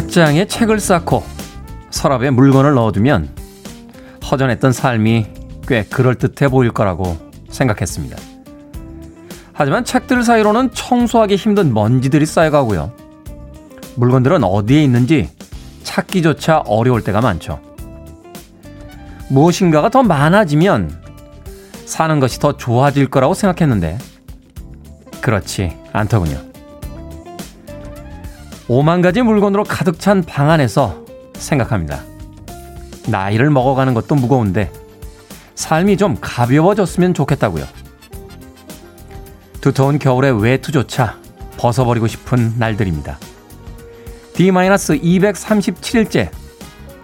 책장에 책을 쌓고 서랍에 물건을 넣어두면 허전했던 삶이 꽤 그럴듯해 보일 거라고 생각했습니다. 하지만 책들 사이로는 청소하기 힘든 먼지들이 쌓여가고요. 물건들은 어디에 있는지 찾기조차 어려울 때가 많죠. 무엇인가가 더 많아지면 사는 것이 더 좋아질 거라고 생각했는데 그렇지 않더군요. 5만 가지 물건으로 가득 찬 방 안에서 생각합니다. 나이를 먹어가는 것도 무거운데 삶이 좀 가벼워졌으면 좋겠다고요. 두터운 겨울의 외투조차 벗어버리고 싶은 날들입니다. D-237일째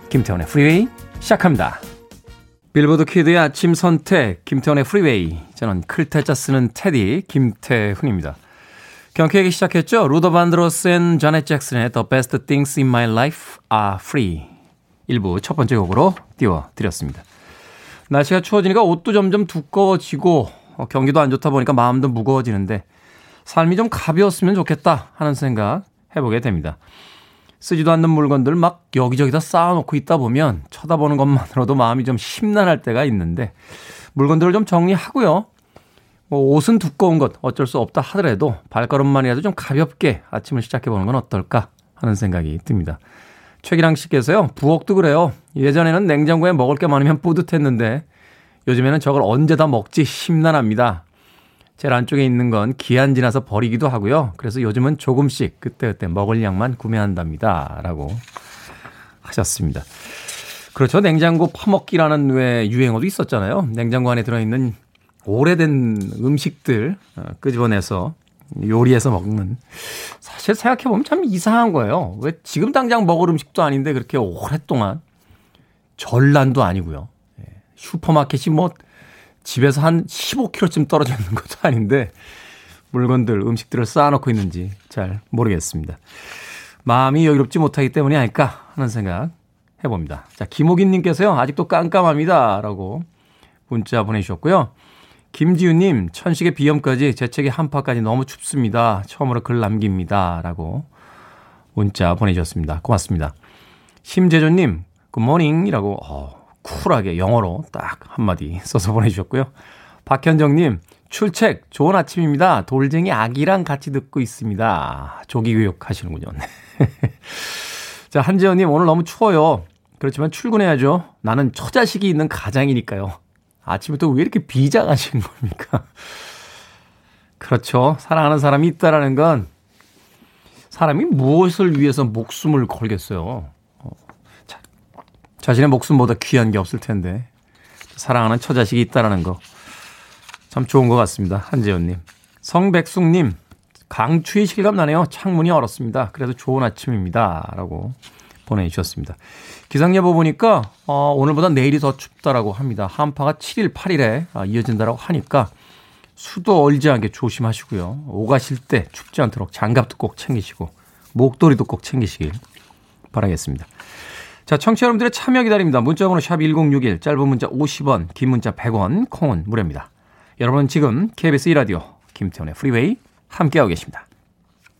김태훈의 프리웨이 시작합니다. 빌보드 키드의 아침 선택 김태훈의 프리웨이 저는 클 태 자 쓰는 태디 김태훈입니다. 경쾌하게 시작했죠. 루더 반드로스 and 자넷 잭슨의 The Best Things in My Life Are Free 1부 첫 번째 곡으로 띄워드렸습니다. 날씨가 추워지니까 옷도 점점 두꺼워지고 어, 경기도 안 좋다 보니까 마음도 무거워지는데 삶이 좀 가벼웠으면 좋겠다 하는 생각 해보게 됩니다. 쓰지도 않는 물건들 막 여기저기다 쌓아놓고 있다 보면 쳐다보는 것만으로도 마음이 좀 심란할 때가 있는데 물건들을 좀 정리하고요. 뭐 옷은 두꺼운 것 어쩔 수 없다 하더라도 발걸음만이라도 좀 가볍게 아침을 시작해 보는 건 어떨까 하는 생각이 듭니다. 최기랑 씨께서요. 부엌도 그래요. 예전에는 냉장고에 먹을 게 많으면 뿌듯했는데 요즘에는 저걸 언제 다 먹지 심란합니다. 제일 안쪽에 있는 건 기한 지나서 버리기도 하고요. 그래서 요즘은 조금씩 그때그때 먹을 양만 구매한답니다. 라고 하셨습니다. 그렇죠. 냉장고 파먹기라는 왜 유행어도 있었잖아요. 냉장고 안에 들어있는 오래된 음식들 어, 끄집어내서 요리해서 먹는 사실 생각해 보면 참 이상한 거예요. 왜 지금 당장 먹을 음식도 아닌데 그렇게 오랫동안 전란도 아니고요. 예, 슈퍼마켓이 뭐 집에서 한 15km쯤 떨어져 있는 것도 아닌데 물건들, 음식들을 쌓아놓고 있는지 잘 모르겠습니다. 마음이 여유롭지 못하기 때문이 아닐까 하는 생각 해봅니다. 자, 김호긴님께서요, 아직도 깜깜합니다. 라고 문자 보내주셨고요. 김지우님, 천식의 비염까지 재채기 한파까지 너무 춥습니다. 처음으로 글 남깁니다. 라고 문자 보내주셨습니다. 고맙습니다. 심재조님, 굿모닝이라고, 어, 쿨하게 영어로 딱 한마디 써서 보내주셨고요. 박현정님, 출첵, 좋은 아침입니다. 돌쟁이 아기랑 같이 듣고 있습니다. 조기 교육 하시는군요. 자, 한재현님, 오늘 너무 추워요. 그렇지만 출근해야죠. 나는 처자식이 있는 가장이니까요. 아침부터 왜 이렇게 비장하신 겁니까? 그렇죠. 사랑하는 사람이 있다라는 건 사람이 무엇을 위해서 목숨을 걸겠어요. 어, 자, 자신의 목숨보다 귀한 게 없을 텐데 사랑하는 처자식이 있다라는 거 참 좋은 것 같습니다. 한재현님. 성백숙님, 강추위 실감 나네요. 창문이 얼었습니다. 그래도 좋은 아침입니다. 라고 보내주셨습니다. 기상예보 보니까 어, 오늘보다 내일이 더 춥다라고 합니다. 한파가 7일, 8일에 아, 이어진다라고 하니까 수도 얼지 않게 조심하시고요. 오가실 때 춥지 않도록 장갑도 꼭 챙기시고 목도리도 꼭 챙기시길 바라겠습니다. 자, 청취자 여러분들의 참여 기다립니다. 문자번호 샵 1061, 짧은 문자 50원, 긴 문자 100원, 콩은 무료입니다. 여러분 지금 KBS 2라디오 김태훈의 프리웨이 함께하고 계십니다.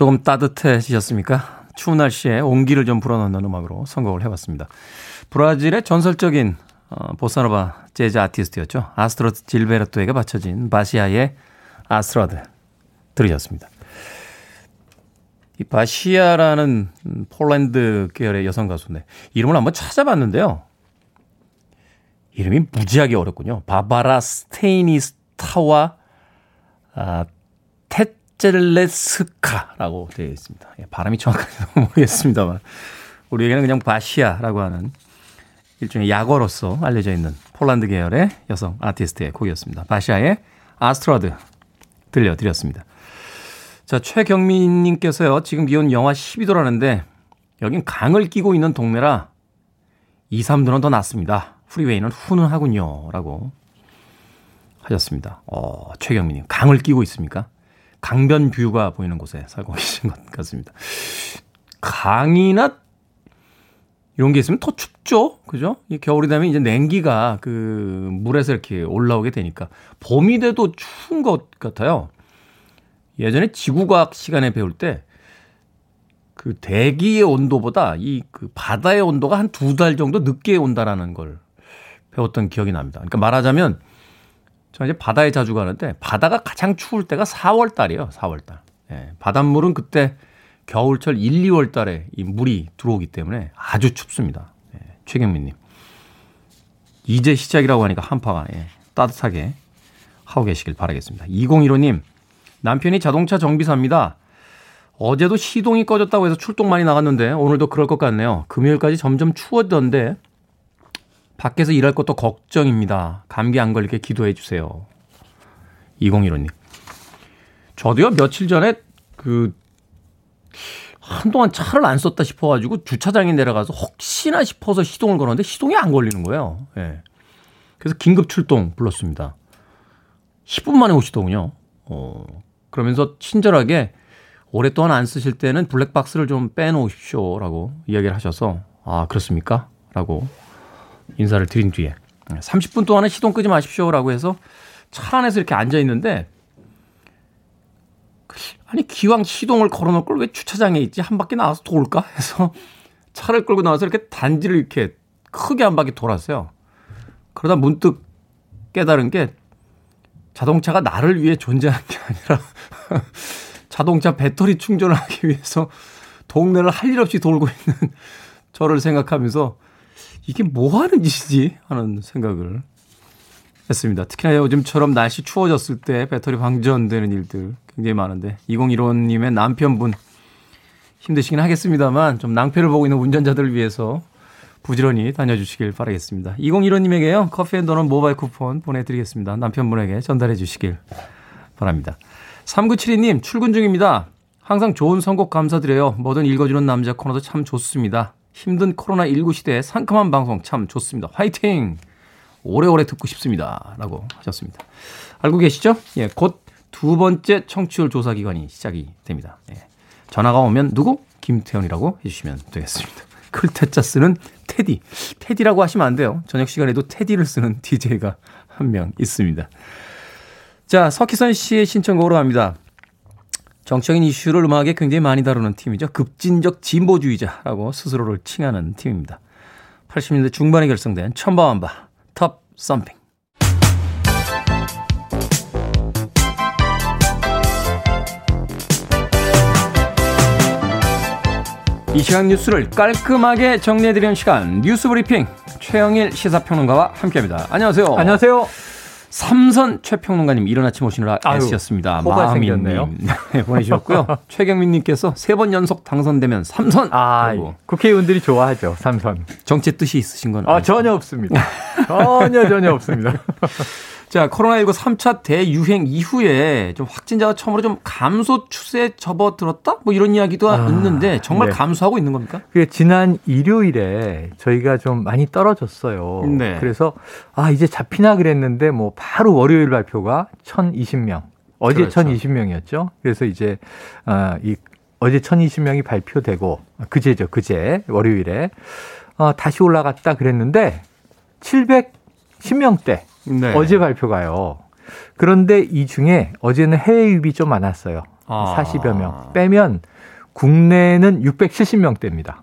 조금 따뜻해지셨습니까? 추운 날씨에 온기를 좀 불어넣는 음악으로 선곡을 해봤습니다. 브라질의 전설적인 어, 보사노바 재즈 아티스트였죠. 아스트루드 질베르토에게 바쳐진 바시아의 아스트루드 들으셨습니다. 이 바시아라는 폴란드 계열의 여성 가수인데 이름을 한번 찾아봤는데요. 이름이 무지하게 어렵군요. 바바라 스테이니스타와 아, 젤레스카라고 되어 있습니다. 예, 발음이 정확한지 모르겠습니다만 우리에게는 그냥 바시아라고 하는 일종의 약어로서 알려져 있는 폴란드 계열의 여성 아티스트의 곡이었습니다. 바샤의 아스트루드 들려드렸습니다. 자, 최경민님께서요, 지금 기온 영하 12도라는데, 여긴 강을 끼고 있는 동네라 2, 3도는 더 낫습니다. 프리웨이는 훈훈하군요. 라고 하셨습니다. 어, 최경민님, 강을 끼고 있습니까? 강변 뷰가 보이는 곳에 살고 계신 것 같습니다. 강이나 이런 게 있으면 더 춥죠? 그죠? 이 겨울이 되면 이제 냉기가 그 물에서 이렇게 올라오게 되니까 봄이 돼도 추운 것 같아요. 예전에 지구과학 시간에 배울 때 그 대기의 온도보다 이 그 바다의 온도가 한 두 달 정도 늦게 온다라는 걸 배웠던 기억이 납니다. 그러니까 말하자면 저 이제 바다에 자주 가는데 바다가 가장 추울 때가 4월 달이에요. 4월 달. 예, 바닷물은 그때 겨울철 1, 2월 달에 이 물이 들어오기 때문에 아주 춥습니다. 예, 최경민 님. 이제 시작이라고 하니까 한파가 예, 따뜻하게 하고 계시길 바라겠습니다. 2015님, 남편이 자동차 정비사입니다. 어제도 시동이 꺼졌다고 해서 출동 많이 나갔는데 오늘도 그럴 것 같네요. 금요일까지 점점 추워졌는데 밖에서 일할 것도 걱정입니다. 감기 안 걸리게 기도해 주세요. 2015님. 저도요, 며칠 전에 그 한동안 차를 안 썼다 싶어가지고 주차장에 내려가서 혹시나 싶어서 시동을 걸었는데 시동이 안 걸리는 거예요. 예. 네. 그래서 긴급 출동 불렀습니다. 10분 만에 오시더군요. 어, 그러면서 친절하게 오랫동안 안 쓰실 때는 블랙박스를 좀 빼놓으십시오 라고 이야기를 하셔서 아, 그렇습니까? 라고 인사를 드린 뒤에. 30분 동안은 시동 끄지 마십시오라고 해서 차 안에서 이렇게 앉아 있는데 아니 기왕 시동을 걸어놓을 걸 왜 주차장에 있지? 한 바퀴 나와서 돌까? 해서 차를 끌고 나와서 이렇게 단지를 이렇게 크게 한 바퀴 돌았어요. 그러다 문득 깨달은 게 자동차가 나를 위해 존재하는 게 아니라 자동차 배터리 충전을 하기 위해서 동네를 할 일 없이 돌고 있는 저를 생각하면서 이게 뭐 하는 짓이지 하는 생각을 했습니다. 특히나 요즘처럼 날씨 추워졌을 때 배터리 방전되는 일들 굉장히 많은데 2015님의 남편분 힘드시긴 하겠습니다만 좀 낭패를 보고 있는 운전자들을 위해서 부지런히 다녀주시길 바라겠습니다. 2015님에게요 커피 and 도넛 모바일 쿠폰 보내드리겠습니다. 남편분에게 전달해 주시길 바랍니다. 3972님 출근 중입니다. 항상 좋은 선곡 감사드려요. 뭐든 읽어주는 남자 코너도 참 좋습니다. 힘든 코로나19 시대에 상큼한 방송 참 좋습니다. 화이팅! 오래오래 듣고 싶습니다. 라고 하셨습니다. 알고 계시죠? 예, 곧 두 번째 청취율 조사 기간이 시작이 됩니다. 예. 전화가 오면 누구? 김태현이라고 해주시면 되겠습니다. 클테짜 쓰는 테디. 테디라고 하시면 안 돼요. 저녁 시간에도 테디를 쓰는 DJ가 한 명 있습니다. 자, 석희선 씨의 신청곡으로 갑니다. 정적인 이슈를 음악에 굉장히 많이 다루는 팀이죠. 급진적 진보주의자라고 스스로를 칭하는 팀입니다. 80년대 중반에 결성된 첨바완바 톱 썸핑. 이 시간 뉴스를 깔끔하게 정리해드리는 시간 뉴스 브리핑 최영일 시사평론가와 함께합니다. 안녕하세요. 안녕하세요. 삼선 최평론가님 이른 아침 오시느라 애쓰셨습니다. 마음이님 네, 보내주셨고요. 최경민님께서 세 번 연속 당선되면 삼선. 아, 국회의원들이 좋아하죠. 삼선. 정치 뜻이 있으신 건? 아, 전혀 없습니다. 전혀 전혀 없습니다. 자, 코로나19 3차 대유행 이후에 좀 확진자가 처음으로 좀 감소 추세에 접어들었다? 뭐 이런 이야기도 아, 있는데 정말 네. 감소하고 있는 겁니까? 그게 지난 일요일에 저희가 좀 많이 떨어졌어요. 네. 그래서 아, 이제 잡히나 그랬는데 뭐 바로 월요일 발표가 1020명. 어제 그렇죠. 1020명이었죠. 그래서 이제 아, 이 어제 1020명이 발표되고 그제죠. 그제 월요일에 어, 다시 올라갔다 그랬는데 710명대 네. 어제 발표가요. 그런데 이 중에 어제는 해외 유입이 좀 많았어요. 아. 40여 명. 빼면 국내는 670명대입니다.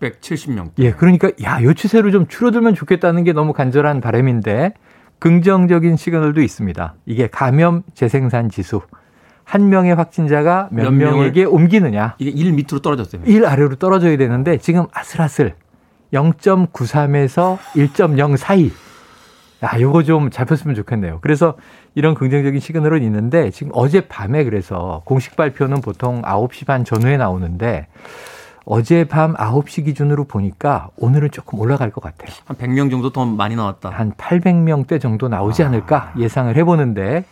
670명. 예, 그러니까 야, 요 추세로 좀 줄어들면 좋겠다는 게 너무 간절한 바람인데 긍정적인 시그널도 있습니다. 이게 감염 재생산 지수. 한 명의 확진자가 몇, 몇 명에게 옮기느냐. 이게 1 밑으로 떨어졌어요. 1 아래로 떨어져야 되는데 지금 아슬아슬 0.93에서 1.0 사이. 야, 요거 좀 잡혔으면 좋겠네요. 그래서 이런 긍정적인 시그널은 있는데 지금 어젯밤에 그래서 공식 발표는 보통 9시 반 전후에 나오는데 어젯밤 9시 기준으로 보니까 오늘은 조금 올라갈 것 같아요. 한 100명 정도 더 많이 나왔다. 한 800명대 정도 나오지 아. 않을까 예상을 해보는데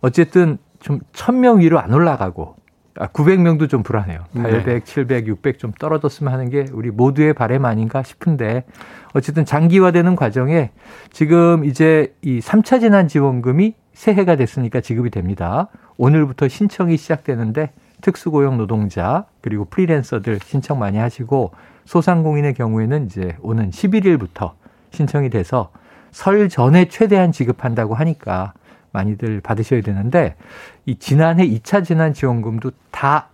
어쨌든 좀 1000명 위로 안 올라가고 아, 900명도 좀 불안해요. 800, 네. 700, 600 좀 떨어졌으면 하는 게 우리 모두의 바램 아닌가 싶은데 어쨌든 장기화되는 과정에 지금 이제 이 3차 재난 지원금이 새해가 됐으니까 지급이 됩니다. 오늘부터 신청이 시작되는데 특수고용 노동자 그리고 프리랜서들 신청 많이 하시고 소상공인의 경우에는 이제 오는 11일부터 신청이 돼서 설 전에 최대한 지급한다고 하니까 많이들 받으셔야 되는데 이 지난해 2차 재난 지원금도 다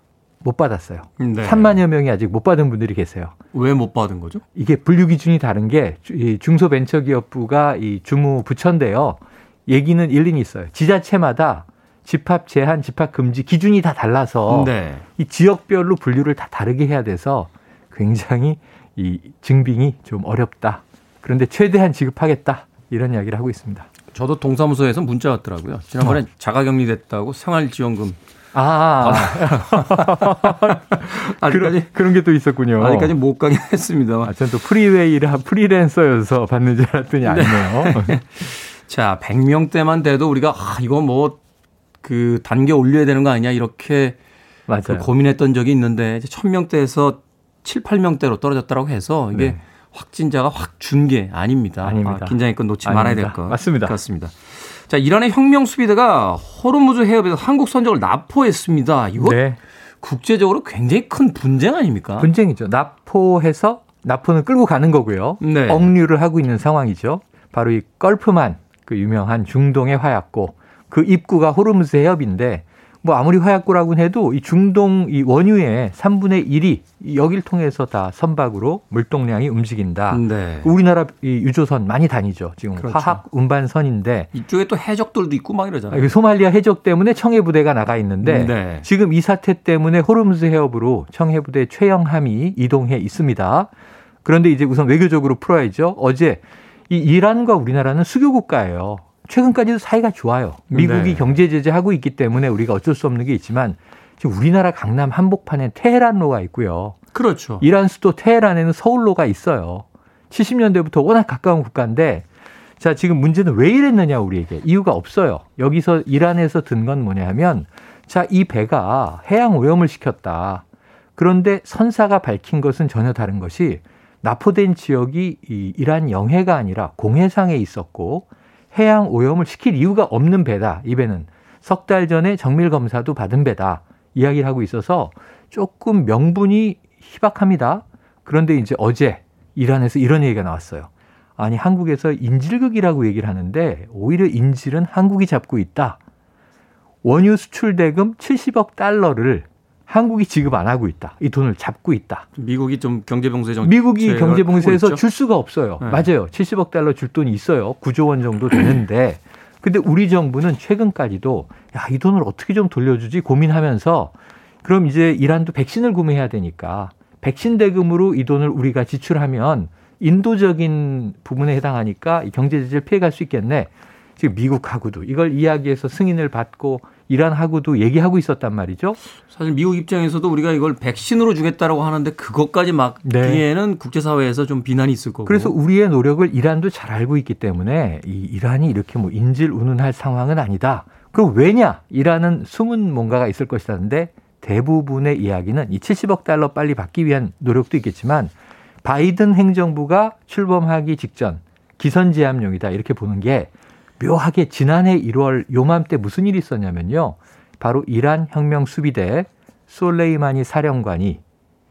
못 받았어요. 네. 3만여 명이 아직 못 받은 분들이 계세요. 왜 못 받은 거죠? 이게 분류 기준이 다른 게 중소벤처기업부가 이 주무 부처인데요. 얘기는 일리는 있어요. 지자체마다 집합 제한, 집합 금지 기준이 다 달라서 네. 이 지역별로 분류를 다 다르게 해야 돼서 굉장히 이 증빙이 좀 어렵다. 그런데 최대한 지급하겠다. 이런 이야기를 하고 있습니다. 저도 동사무소에서 문자 왔더라고요. 지난번에 어. 자가격리 됐다고 생활지원금 아, 아직까지 그런, 게 또 있었군요. 아직까지 못 가긴 했습니다. 아, 전또 프리웨이라 프리랜서여서 받는 줄 알았더니 아니네요. 네. 자, 100명대만 돼도 우리가 아, 이거 뭐 그 단계 올려야 되는 거 아니냐 이렇게 맞아요. 그 고민했던 적이 있는데 이제 1000명대에서 7, 8명대로 떨어졌다고 해서 이게 네. 확진자가 확 준 게 아닙니다. 아닙니다. 아, 긴장의건 놓지 아닙니다. 말아야 될 것 맞습니다. 같습니다. 자, 이란의 혁명 수비대가 호르무즈 해협에서 한국 선적을 납포했습니다. 이거 네. 국제적으로 굉장히 큰 분쟁 아닙니까? 분쟁이죠. 납포해서 납포는 끌고 가는 거고요. 네. 억류를 하고 있는 상황이죠. 바로 이 걸프만 그 유명한 중동의 화약고 그 입구가 호르무즈 해협인데 뭐 아무리 화약고라고 해도 이 중동 이 원유의 3분의 1이 여길 통해서 다 선박으로 물동량이 움직인다. 네. 우리나라 이 유조선 많이 다니죠. 지금 그렇죠. 화학 운반선인데 이쪽에 또 해적들도 있고 막 이러잖아요. 그 소말리아 해적 때문에 청해 부대가 나가 있는데 네. 지금 이 사태 때문에 호르무즈 해협으로 청해 부대 최영함이 이동해 있습니다. 그런데 이제 우선 외교적으로 풀어야죠. 어제 이 이란과 우리나라는 수교 국가예요. 최근까지도 사이가 좋아요. 미국이 네. 경제 제재하고 있기 때문에 우리가 어쩔 수 없는 게 있지만 지금 우리나라 강남 한복판에 테헤란로가 있고요. 그렇죠. 이란 수도 테헤란에는 서울로가 있어요. 70년대부터 워낙 가까운 국가인데 자, 지금 문제는 왜 이랬느냐 우리에게. 이유가 없어요. 여기서 이란에서 든 건 뭐냐 하면 자, 이 배가 해양 오염을 시켰다. 그런데 선사가 밝힌 것은 전혀 다른 것이 납포된 지역이 이 이란 영해가 아니라 공해상에 있었고 해양 오염을 시킬 이유가 없는 배다. 이 배는 석 달 전에 정밀 검사도 받은 배다. 이야기를 하고 있어서 조금 명분이 희박합니다. 그런데 이제 어제 이란에서 이런 얘기가 나왔어요. 아니 한국에서 인질극이라고 얘기를 하는데 오히려 인질은 한국이 잡고 있다. 원유 수출 대금 70억 달러를 한국이 지급 안 하고 있다. 이 돈을 잡고 있다. 미국이 좀 경제봉쇄 정 미국이 경제봉쇄에서 줄 수가 없어요. 네. 맞아요. 70억 달러 줄 돈이 있어요. 9조 원 정도 되는데 근데 우리 정부는 최근까지도 야, 이 돈을 어떻게 좀 돌려주지 고민하면서 그럼 이제 이란도 백신을 구매해야 되니까 백신 대금으로 이 돈을 우리가 지출하면 인도적인 부분에 해당하니까 경제 제재를 피해갈 수 있겠네. 지금 미국하고도 이걸 이야기해서 승인을 받고 이란하고도 얘기하고 있었단 말이죠. 사실 미국 입장에서도 우리가 이걸 백신으로 주겠다라고 하는데 그것까지 막기에는 네. 국제사회에서 좀 비난이 있을 거고. 그래서 우리의 노력을 이란도 잘 알고 있기 때문에 이 이란이 이렇게 뭐 인질 운운할 상황은 아니다. 그럼 왜냐? 이란은 숨은 뭔가가 있을 것이라는데 대부분의 이야기는 이 70억 달러 빨리 받기 위한 노력도 있겠지만 바이든 행정부가 출범하기 직전 기선제압용이다 이렇게 보는 게 묘하게 지난해 1월 요맘때 무슨 일이 있었냐면요. 바로 이란 혁명 수비대 솔레이마니 사령관이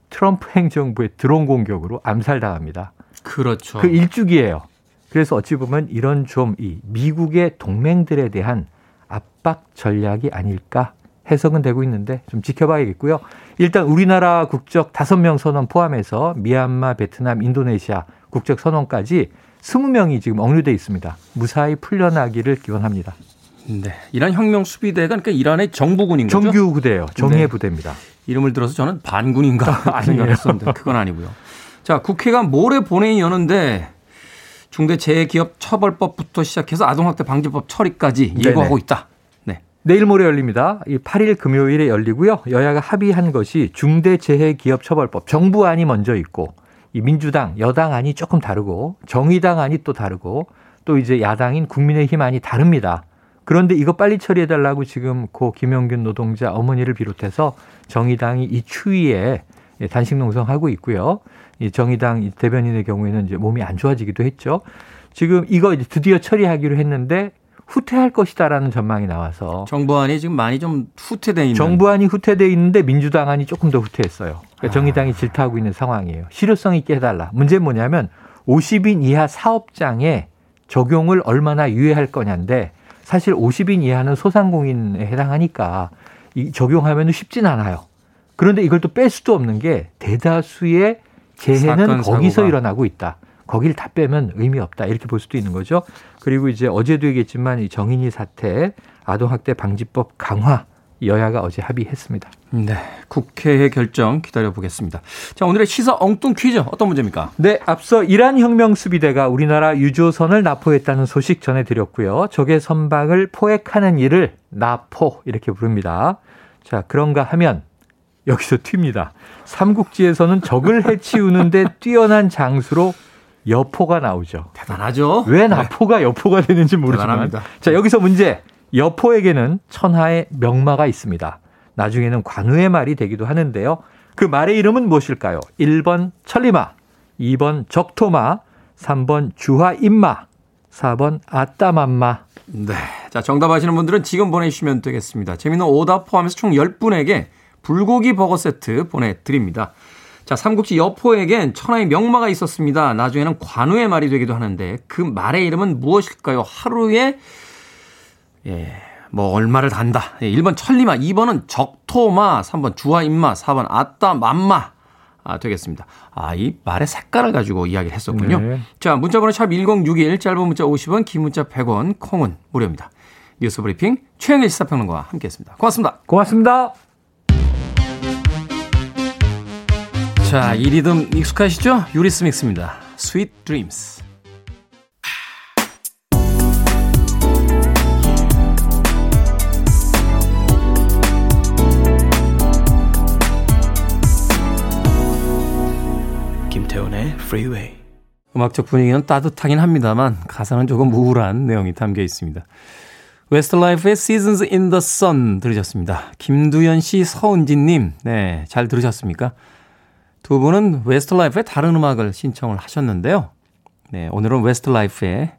트럼프 행정부의 드론 공격으로 암살당합니다. 그렇죠. 그 일주기예요. 그래서 어찌 보면 이런 좀 이 미국의 동맹들에 대한 압박 전략이 아닐까 해석은 되고 있는데 좀 지켜봐야겠고요. 일단 우리나라 국적 5명 선원 포함해서 미얀마, 베트남, 인도네시아 국적 선원까지 20명이 지금 억류돼 있습니다. 무사히 풀려나기를 기원합니다. 네. 이란 혁명 수비대가 그러니까 이란의 정부군인 거죠? 정규 부대예요. 정예 네. 부대입니다. 이름을 들어서 저는 반군인가 생각했었는데 그건 아니고요. 자, 국회가 모레 본회의 여는데 중대재해기업 처벌법부터 시작해서 아동학대 방지법 처리까지 예고하고 있다. 네. 내일 모레 열립니다. 이 8일 금요일에 열리고요. 여야가 합의한 것이 중대재해기업처벌법 정부안이 먼저 있고 이 민주당 여당 안이 조금 다르고 정의당 안이 또 다르고 또 이제 야당인 국민의힘 안이 다릅니다. 그런데 이거 빨리 처리해 달라고 지금 고 김영균 노동자 어머니를 비롯해서 정의당이 이 추위에 단식 농성하고 있고요. 이 정의당 대변인의 경우에는 이제 몸이 안 좋아지기도 했죠. 지금 이거 이제 드디어 처리하기로 했는데 후퇴할 것이다라는 전망이 나와서 정부안이 지금 많이 좀 후퇴돼 있는 정부안이 후퇴돼 있는데 민주당안이 조금 더 후퇴했어요. 그러니까 아. 정의당이 질타하고 있는 상황이에요. 실효성 있게 해달라. 문제는 뭐냐면 50인 이하 사업장에 적용을 얼마나 유예할 거냐인데 사실 50인 이하는 소상공인에 해당하니까 이 적용하면 쉽진 않아요. 그런데 이걸 또 뺄 수도 없는 게 대다수의 재해는 거기서 사고가. 일어나고 있다. 거길 다 빼면 의미 없다. 이렇게 볼 수도 있는 거죠. 그리고 이제 어제도 얘기했지만 이 정인이 사태 아동학대 방지법 강화 여야가 어제 합의했습니다. 네. 국회의 결정 기다려 보겠습니다. 자, 오늘의 시사 엉뚱 퀴즈 어떤 문제입니까? 네. 앞서 이란 혁명 수비대가 우리나라 유조선을 납포했다는 소식 전해 드렸고요. 적의 선박을 포획하는 일을 납포 이렇게 부릅니다. 자, 그런가 하면 여기서 튑니다. 삼국지에서는 적을 해치우는데 뛰어난 장수로 여포가 나오죠. 대단하죠. 왜 나포가 네. 여포가 되는지 모르지만. 대단합니다. 자, 여기서 문제. 여포에게는 천하의 명마가 있습니다. 나중에는 관우의 말이 되기도 하는데요. 그 말의 이름은 무엇일까요? 1번 천리마, 2번 적토마, 3번 주화임마, 4번 아따맘마. 네. 자, 정답 아시는 분들은 지금 보내주시면 되겠습니다. 재미있는 오답 포함해서 총 10분에게 불고기 버거 세트 보내드립니다. 자, 삼국지 여포에겐 천하의 명마가 있었습니다. 나중에는 관우의 말이 되기도 하는데 그 말의 이름은 무엇일까요? 하루에 예, 뭐 얼마를 단다. 예, 1번 천리마, 2번은 적토마, 3번 주화임마, 4번 아따 맘마. 아, 되겠습니다. 아, 이 말의 색깔을 가지고 이야기를 했었군요. 네. 자, 문자번호 샵 1061, 짧은 문자 50원, 긴 문자 100원, 콩은 무료입니다. 뉴스 브리핑 최영일 시사평론가와 함께 했습니다. 고맙습니다. 고맙습니다. 자, 이 리듬 익숙하시죠? 유리스 믹스입니다. Sweet Dreams. 김태훈의 Freeway. 음악적 분위기는 따뜻하긴 합니다만 가사는 조금 우울한 내용이 담겨 있습니다. 웨스트라이프의 Seasons in the Sun 들으셨습니다. 김두현 씨, 서은진 님, 네, 잘 들으셨습니까? 두 분은 웨스트라이프의 다른 음악을 신청을 하셨는데요. 네, 오늘은 웨스트라이프의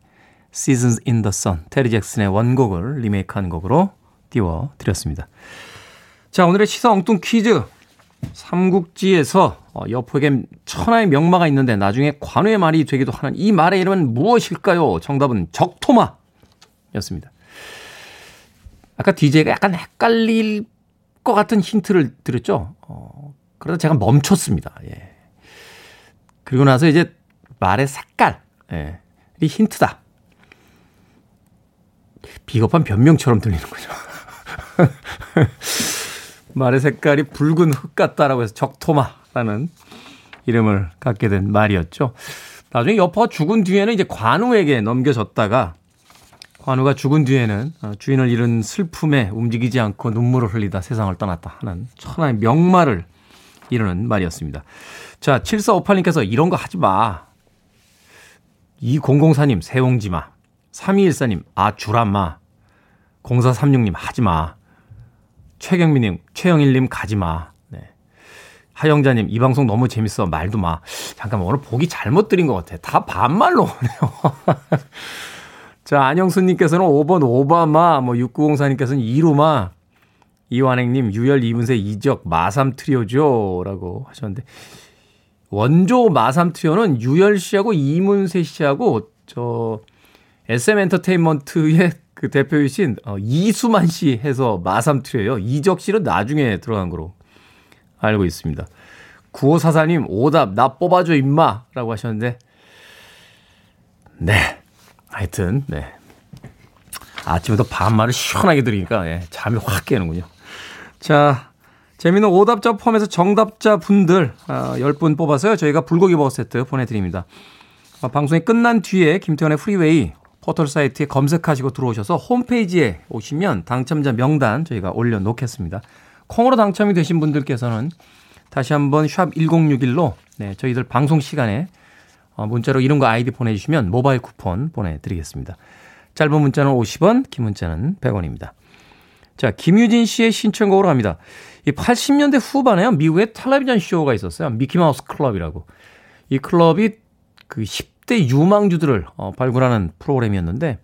Seasons in the Sun, 테리 잭슨의 원곡을 리메이크한 곡으로 띄워드렸습니다. 자, 오늘의 시사 엉뚱 퀴즈. 삼국지에서 어, 여포에겐 천하의 명마가 있는데 나중에 관우의 말이 되기도 하는 이 말의 이름은 무엇일까요? 정답은 적토마 였습니다. 아까 DJ가 약간 헷갈릴 것 같은 힌트를 드렸죠? 어, 그래서 제가 멈췄습니다. 예. 그리고 나서 이제 말의 색깔, 예. 이 힌트다. 비겁한 변명처럼 들리는 거죠. 말의 색깔이 붉은 흙 같다라고 해서 적토마 라는 이름을 갖게 된 말이었죠. 나중에 여포가 죽은 뒤에는 이제 관우에게 넘겨졌다가 관우가 죽은 뒤에는 어, 주인을 잃은 슬픔에 움직이지 않고 눈물을 흘리다 세상을 떠났다 하는 천하의 명말을 이러는 말이었습니다. 자, 7458님께서 이런 거 하지 마. 2004님, 세옹지 마. 3214님, 아, 주란마. 0436님, 하지 마. 최경민님, 최영일님, 가지 마. 네. 하영자님, 이 방송 너무 재밌어. 말도 마. 잠깐만, 오늘 보기 잘못 드린 것 같아. 다 반말로 오네요. 자, 안영수님께서는 5번 오바마, 뭐 6904님께서는 이루마, 이완행님, 유열 이문세 이적 마삼 트리오죠. 라고 하셨는데, 원조 마삼 트리오는 유열 씨하고 이문세 씨하고 저 SM 엔터테인먼트의 그 대표이신 어, 이수만 씨 해서 마삼 트리오예요. 이적 씨는 나중에 들어간 거로 알고 있습니다. 9544님, 오답, 나 뽑아줘, 임마! 라고 하셨는데, 네. 하여튼, 네. 아침부터 반말을 시원하게 들으니까, 예, 잠이 확 깨는군요. 자, 재미있는 오답자 포함해서 정답자 분들 어, 10분 뽑아서요. 저희가 불고기 버거 세트 보내드립니다. 어, 방송이 끝난 뒤에 김태훈의 프리웨이 포털 사이트에 검색하시고 들어오셔서 홈페이지에 오시면 당첨자 명단 저희가 올려놓겠습니다. 콩으로 당첨이 되신 분들께서는 다시 한번 샵 1061로 네, 저희들 방송 시간에 어, 문자로 이름과 아이디 보내주시면 모바일 쿠폰 보내드리겠습니다. 짧은 문자는 50원, 긴 문자는 100원입니다. 자, 김유진 씨의 신청곡으로 합니다. 이 80년대 후반에요. 미국의 텔레비전 쇼가 있었어요. 미키마우스 클럽이라고. 이 클럽이 그 10대 유망주들을 어, 발굴하는 프로그램이었는데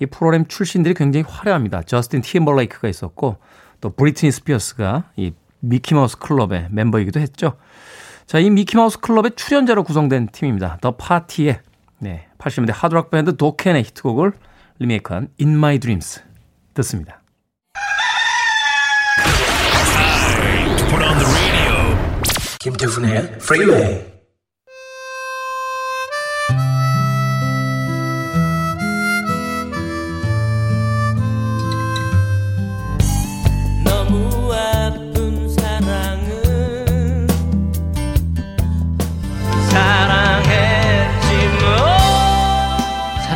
이 프로그램 출신들이 굉장히 화려합니다. 저스틴 팀벌레이크가 있었고 또 브리트니 스피어스가 이 미키마우스 클럽의 멤버이기도 했죠. 자, 이 미키마우스 클럽의 출연자로 구성된 팀입니다. The Party의 네, 80년대 하드락 밴드 도켄의 히트곡을 리메이크한 In My Dreams 듣습니다. 김태훈의 프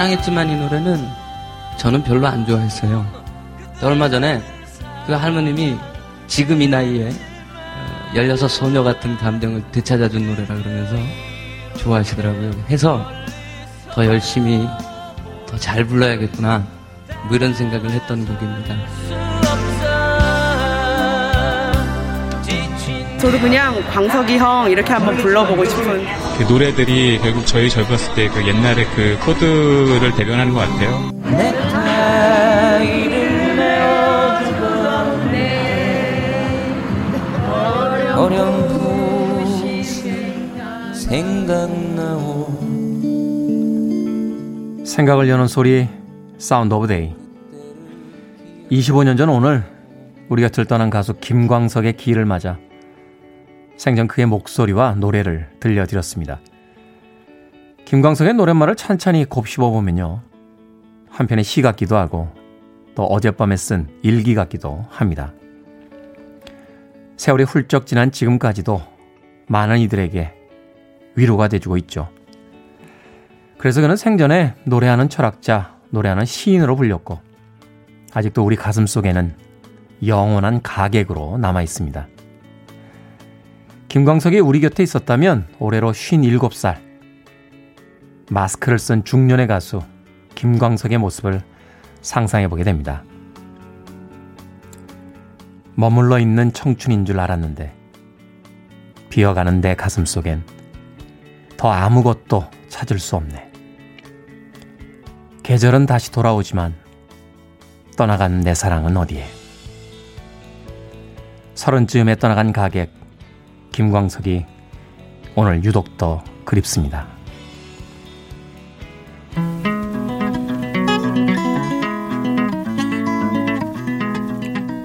사랑했지만 이 노래는 저는 별로 안 좋아했어요. 얼마 전에 그 할머님이 지금 이 나이에 16 어, 소녀 같은 감정을 되찾아준 노래라 그러면서 좋아하시더라고요. 해서 더 열심히 더 잘 불러야겠구나. 뭐 이런 생각을 했던 곡입니다. 저도 그냥 광석이 형 이렇게 한번 불러보고 싶은. 그 노래들이 결국 저희 젊었을 때 그 옛날의 그 코드를 대변하는 것 같아요. 생각을 여는 소리 Sound of Day 25년 전 오늘 우리 곁을 떠난 가수 김광석의 기를 맞아 생전 그의 목소리와 노래를 들려드렸습니다. 김광석의 노랫말을 찬찬히 곱씹어 보면요. 한편의 시 같기도 하고 또 어젯밤에 쓴 일기 같기도 합니다. 세월이 훌쩍 지난 지금까지도 많은 이들에게 위로가 돼주고 있죠. 그래서 그는 생전에 노래하는 철학자, 노래하는 시인으로 불렸고 아직도 우리 가슴 속에는 영원한 가객으로 남아 있습니다. 김광석이 우리 곁에 있었다면 올해로 57살. 마스크를 쓴 중년의 가수 김광석의 모습을 상상해 보게 됩니다. 머물러 있는 청춘인 줄 알았는데 비어가는 내 가슴 속엔 더 아무것도 찾을 수 없네. 계절은 다시 돌아오지만 떠나간 내 사랑은 어디에? 서른쯤에 떠나간 가객 김광석이 오늘 유독 더 그립습니다.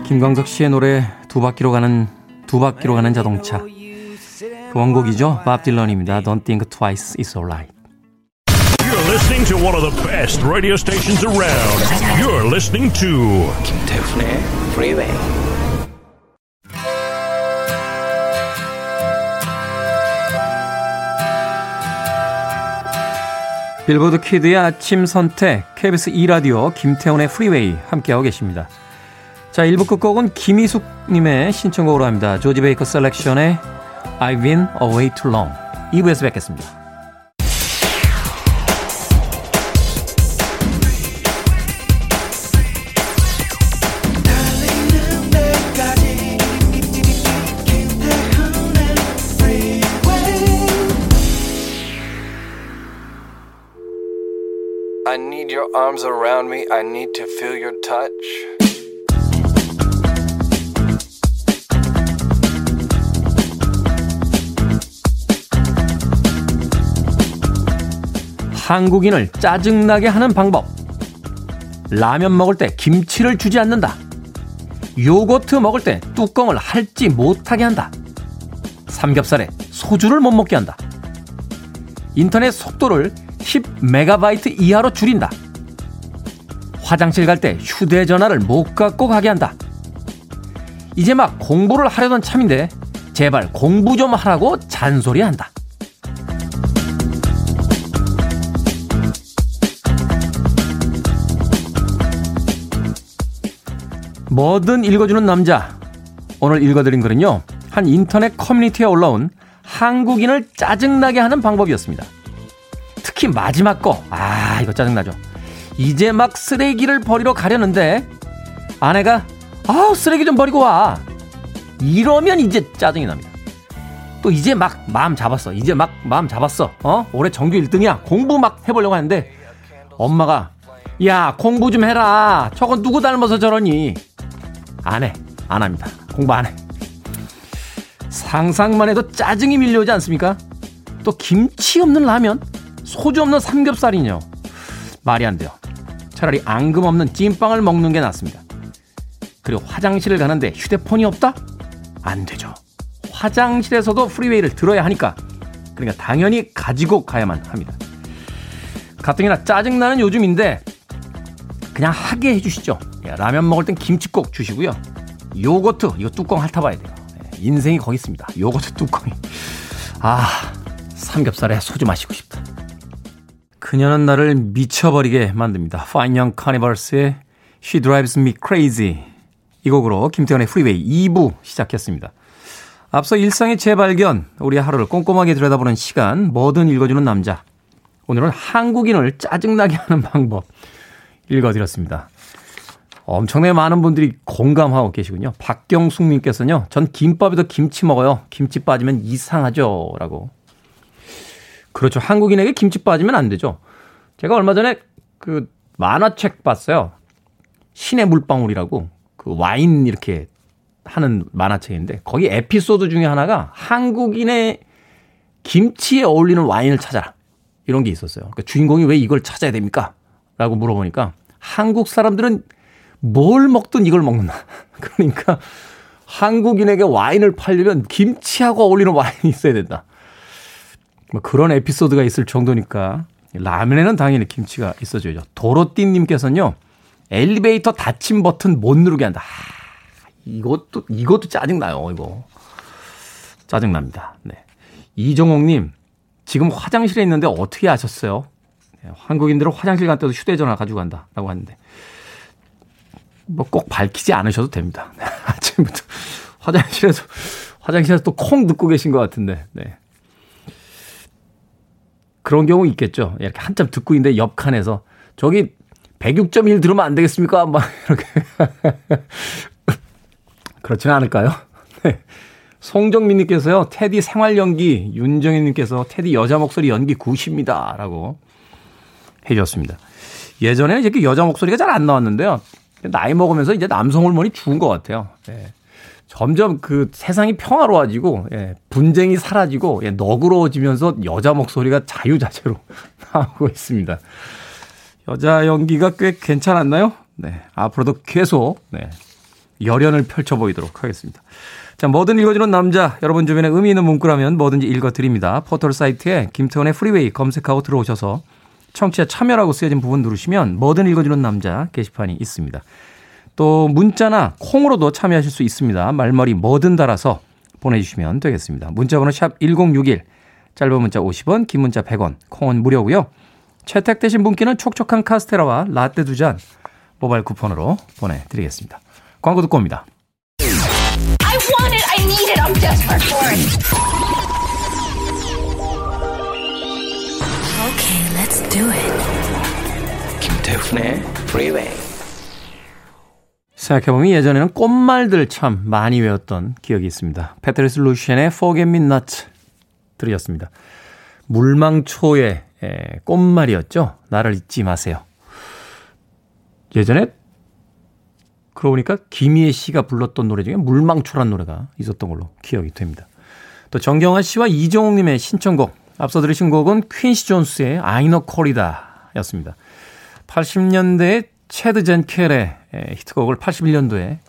김광석 씨의 노래 두 바퀴로 가는 두 바퀴로 가는 자동차 그 원곡이죠. 밥 딜런입니다. Don't think twice, it's alright. You're listening to one of the best radio stations around. You're listening to 김태훈의 Freeway. 빌보드 키드의 아침 선택, KBS 2라디오, 김태훈의 프리웨이 함께하고 계십니다. 자, 1부 끝곡은 김희숙님의 신청곡으로 합니다. 조지 베이커 셀렉션의 I've been away too long. 2부에서 뵙겠습니다. Arms around me. I need to feel your touch. 한국인을 짜증나게 하는 방법. 라면 먹을 때 김치를 주지 않는다. 요거트 먹을 때 뚜껑을 할지 못하게 한다. 삼겹살에 소주를 못 먹게 한다. 인터넷 속도를 10메가바이트 이하로 줄인다. 화장실 갈 때 휴대전화를 못 갖고 가게 한다. 이제 막 공부를 하려던 참인데 제발 공부 좀 하라고 잔소리한다. 뭐든 읽어주는 남자. 오늘 읽어드린 글은요. 한 인터넷 커뮤니티에 올라온 한국인을 짜증나게 하는 방법이었습니다. 특히 마지막 거. 아, 이거 짜증나죠. 이제 막 쓰레기를 버리러 가려는데 아내가 아, 쓰레기 좀 버리고 와. 이러면 이제 짜증이 납니다. 또 이제 막 마음 잡았어. 이제 막 마음 잡았어. 어? 올해 정규 1등이야. 공부 막 해보려고 하는데 엄마가 야 공부 좀 해라. 저건 누구 닮아서 저러니? 안 해. 안 합니다. 공부 안 해. 상상만 해도 짜증이 밀려오지 않습니까? 또 김치 없는 라면? 소주 없는 삼겹살이뇨. 말이 안 돼요. 차라리 앙금 없는 찐빵을 먹는 게 낫습니다. 그리고 화장실을 가는데 휴대폰이 없다? 안 되죠. 화장실에서도 프리웨이를 들어야 하니까. 그러니까 당연히 가지고 가야만 합니다. 가뜩이나 짜증나는 요즘인데 그냥 하게 해주시죠. 예, 라면 먹을 땐 김치 꼭 주시고요. 요거트 이거 뚜껑 핥아봐야 돼요. 예, 인생이 거기 있습니다. 요거트 뚜껑이. 아 삼겹살에 소주 마시고 싶다. 그녀는 나를 미쳐버리게 만듭니다. Fine Young Cannibals의 She Drives Me Crazy 이 곡으로 김태훈의 프리웨이 2부 시작했습니다. 앞서 일상의 재발견, 우리 하루를 꼼꼼하게 들여다보는 시간, 뭐든 읽어주는 남자. 오늘은 한국인을 짜증나게 하는 방법 읽어드렸습니다. 엄청나게 많은 분들이 공감하고 계시군요. 박경숙님께서는요, 전 김밥에도 김치 먹어요. 김치 빠지면 이상하죠. 라고. 그렇죠. 한국인에게 김치 빠지면 안 되죠. 제가 얼마 전에 그 만화책 봤어요. 신의 물방울이라고. 그 와인 이렇게 하는 만화책인데 거기 에피소드 중에 하나가 한국인의 김치에 어울리는 와인을 찾아라. 이런 게 있었어요. 그러니까 주인공이 왜 이걸 찾아야 됩니까? 라고 물어보니까 한국 사람들은 뭘 먹든 이걸 먹는다. 그러니까 한국인에게 와인을 팔려면 김치하고 어울리는 와인이 있어야 된다. 뭐 그런 에피소드가 있을 정도니까 라면에는 당연히 김치가 있어줘야죠. 도로띠님께서는요. 엘리베이터 닫힘 버튼 못 누르게 한다. 아, 이것도 이것도 짜증 나요. 이거 짜증 납니다. 네. 이종옥님 지금 화장실에 있는데 어떻게 아셨어요? 네, 한국인들은 화장실 갈 때도 휴대전화 가지고 간다라고 하는데 뭐 꼭 밝히지 않으셔도 됩니다. 아침부터 화장실에서 화장실에서 또 콩 듣고 계신 것 같은데. 네. 그런 경우 있겠죠. 이렇게 한참 듣고 있는데 옆 칸에서 저기 106.1 들으면 안 되겠습니까? 막 이렇게. 그렇지는 않을까요? 네. 송정민 님께서요, 테디 생활 연기, 윤정희님께서 테디 여자 목소리 연기 90입니다. 라고 해 주셨습니다. 예전에는 이렇게 여자 목소리가 잘 안 나왔는데요. 나이 먹으면서 이제 남성 호르몬이 죽은 것 같아요. 예. 점점 그 세상이 평화로워지고 예, 분쟁이 사라지고 예, 너그러워지면서 여자 목소리가 자유자재로 나오고 있습니다. 여자 연기가 꽤 괜찮았나요? 네, 앞으로도 계속 네, 열연을 펼쳐 보이도록 하겠습니다. 자, 뭐든 읽어주는 남자, 여러분 주변에 의미 있는 문구라면 뭐든지 읽어드립니다. 포털 사이트에 김태훈의 프리웨이 검색하고 들어오셔서 청취자 참여라고 쓰여진 부분 누르시면 뭐든 읽어주는 남자 게시판이 있습니다. 또 문자나 콩으로도 참여하실 수 있습니다. 말머리 뭐든 달아서 보내주시면 되겠습니다. 문자번호 샵 1061, 짧은 문자 50원, 긴 문자 100원, 콩은 무료고요. 채택되신 분께는 촉촉한 카스테라와 라떼 두 잔 모바일 쿠폰으로 보내드리겠습니다. 광고 듣고 옵니다. I want it, I need it, I'm desperate for it. Okay, let's do it. 김태훈의 Freeway. 생각해보면 예전에는 꽃말들 참 많이 외웠던 기억이 있습니다. 페트리스 루시엔의 Forget Me Not 들으셨습니다. 물망초의 꽃말이었죠. 나를 잊지 마세요. 예전에 그러고 보니까 김희애 씨가 불렀던 노래 중에 물망초란 노래가 있었던 걸로 기억이 됩니다. 또 정경화 씨와 이종욱 님의 신청곡 앞서 들으신 곡은 퀸시 존스의 아이너 코리다 였습니다. 80년대에 체드 젠켈의 히트곡을 81년도에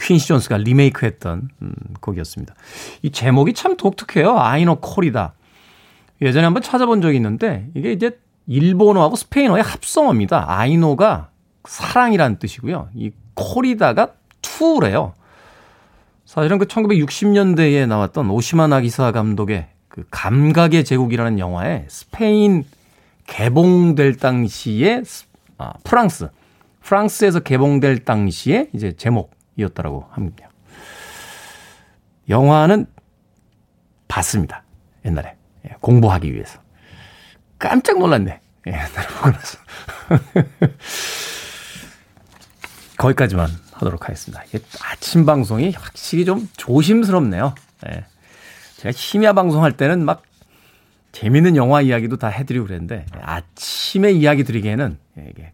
퀸시 존스가 리메이크했던 음, 곡이었습니다. 이 제목이 참 독특해요. 아이너 콜이다. 예전에 한번 찾아본 적이 있는데 이게 이제 일본어하고 스페인어의 합성어입니다. 아이노가 사랑이라는 뜻이고요. 이 콜이다가 투래요. 사실은 그 1960년대에 나왔던 오시마 나기사 감독의 그 감각의 제국이라는 영화에 스페인 개봉될 당시에 아, 프랑스 프랑스에서 개봉될 당시에 이제 제목이었다라고 합니다. 영화는 봤습니다. 옛날에. 예, 공부하기 위해서. 깜짝 놀랐네. 예, 옛날에 보고 나서. 거기까지만 하도록 하겠습니다. 아침 방송이 확실히 좀 조심스럽네요. 예. 제가 심야 방송할 때는 막 재밌는 영화 이야기도 다 해드리고 그랬는데 아침에 이야기 드리기에는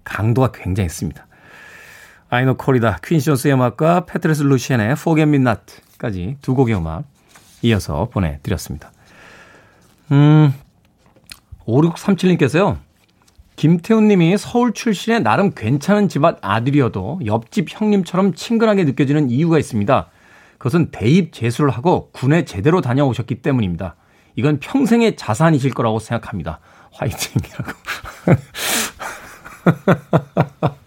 강도가 굉장히 습니다 아이노 코리다, 퀸시온스의 음악과 페트레스 루시엔의 Me Not까지 두 곡의 음악 이어서 보내드렸습니다. 음, 5637님께서요. 김태훈 님이 서울 출신의 나름 괜찮은 집안 아들이어도 옆집 형님처럼 친근하게 느껴지는 이유가 있습니다. 그것은 대입 재수를 하고 군에 제대로 다녀오셨기 때문입니다. 이건 평생의 자산이실 거라고 생각합니다. 화이팅이라고.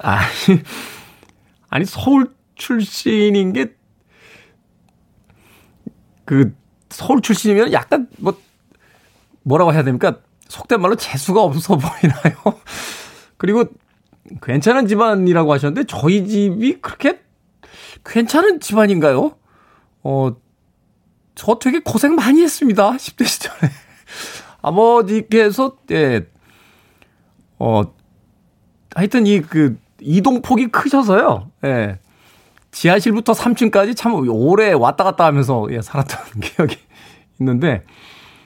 아니, 아니, 서울 출신인 게, 그, 서울 출신이면 약간 뭐, 뭐라고 해야 됩니까? 속된 말로 재수가 없어 보이나요? 그리고 괜찮은 집안이라고 하셨는데 저희 집이 그렇게 괜찮은 집안인가요? 어, 저 되게 고생 많이 했습니다. 10대 시절에. 아버지께서, 예, 어, 하여튼 이 그, 이동폭이 크셔서요. 예. 지하실부터 3층까지 참 오래 왔다 갔다 하면서 예, 살았던 기억이 있는데,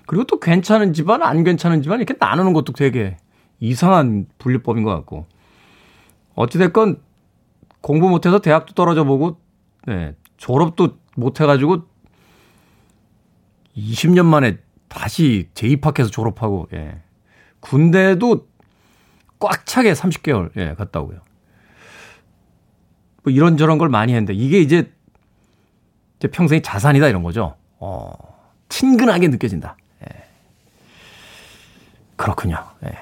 그리고 또 괜찮은 집안, 안 괜찮은 집안 이렇게 나누는 것도 되게 이상한 분류법인 것 같고. 어찌됐건 공부 못해서 대학도 떨어져 보고, 네, 졸업도 못해가지고 20년 만에 다시 재입학해서 졸업하고, 예. 군대도 꽉 차게 30개월, 예, 갔다 오고요. 뭐 이런저런 걸 많이 했는데, 이게 이제 제 평생의 자산이다 이런 거죠. 어, 친근하게 느껴진다. 그렇군요. 예.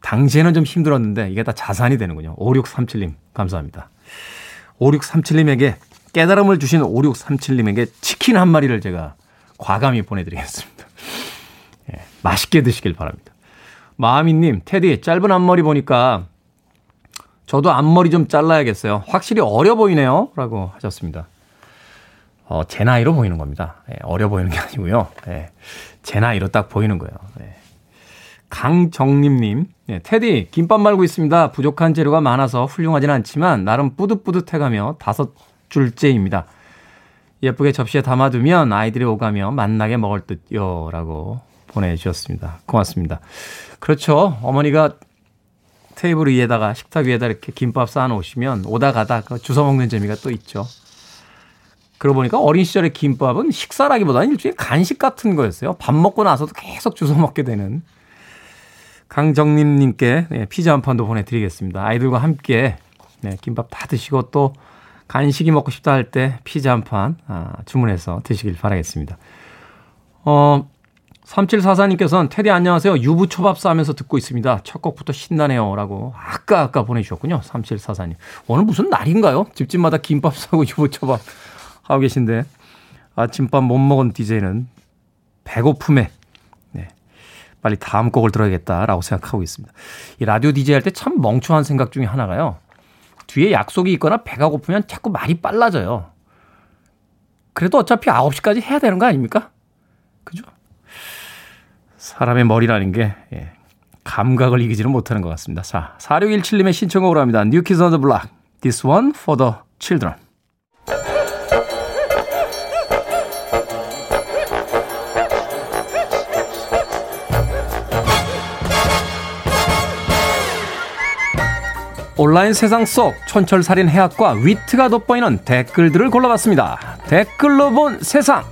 당시에는 좀 힘들었는데 이게 다 자산이 되는군요. 5637님, 감사합니다. 5637님에게 깨달음을 주신 5637님에게 치킨 한 마리를 제가 과감히 보내드리겠습니다. 예, 맛있게 드시길 바랍니다. 마미님, 테디, 짧은 앞머리 보니까 저도 앞머리 좀 잘라야겠어요. 확실히 어려 보이네요. 라고 하셨습니다. 어, 제 나이로 보이는 겁니다. 예, 어려 보이는 게 아니고요. 예, 제 나이로 딱 보이는 거예요. 예. 강정림님, 네, 테디, 김밥 말고 있습니다. 부족한 재료가 많아서 훌륭하진 않지만, 나름 뿌듯뿌듯해가며 다섯 줄째입니다. 예쁘게 접시에 담아두면 아이들이 오가며 만나게 먹을 듯요. 라고 보내주셨습니다. 고맙습니다. 그렇죠. 어머니가 테이블 위에다가, 식탁 위에다 이렇게 김밥 쌓아놓으시면 오다 가다 그 주워 먹는 재미가 또 있죠. 그러고 보니까 어린 시절의 김밥은 식사라기보다는 일종의 간식 같은 거였어요. 밥 먹고 나서도 계속 주워 먹게 되는 강정림님께 네, 피자 한 판도 보내드리겠습니다. 아이들과 함께 네, 김밥 다 드시고 또 간식이 먹고 싶다 할 때 피자 한판 아, 주문해서 드시길 바라겠습니다. 어, 3744님께서는 테디 안녕하세요. 유부초밥 싸면서 듣고 있습니다. 첫 곡부터 신나네요. 라고 아까 아까 보내주셨군요. 3744님. 오늘 무슨 날인가요? 집집마다 김밥 싸고 유부초밥 하고 계신데 아침밥 못 먹은 DJ는 배고픔에 빨리 다음 곡을 들어야겠다라고 생각하고 있습니다. 이 라디오 디제이 할 때 참 멍청한 생각 중에 하나가요. 뒤에 약속이 있거나 배가 고프면 자꾸 말이 빨라져요. 그래도 어차피 9시까지 해야 되는 거 아닙니까? 그죠? 사람의 머리라는 게 예, 감각을 이기지는 못하는 것 같습니다. 자, 4617님의 신청곡으로 합니다. Kids on the Block. This one for the children. 온라인 세상 속 촌철살인 해학과 위트가 돋보이는 댓글들을 골라봤습니다. 댓글로 본 세상.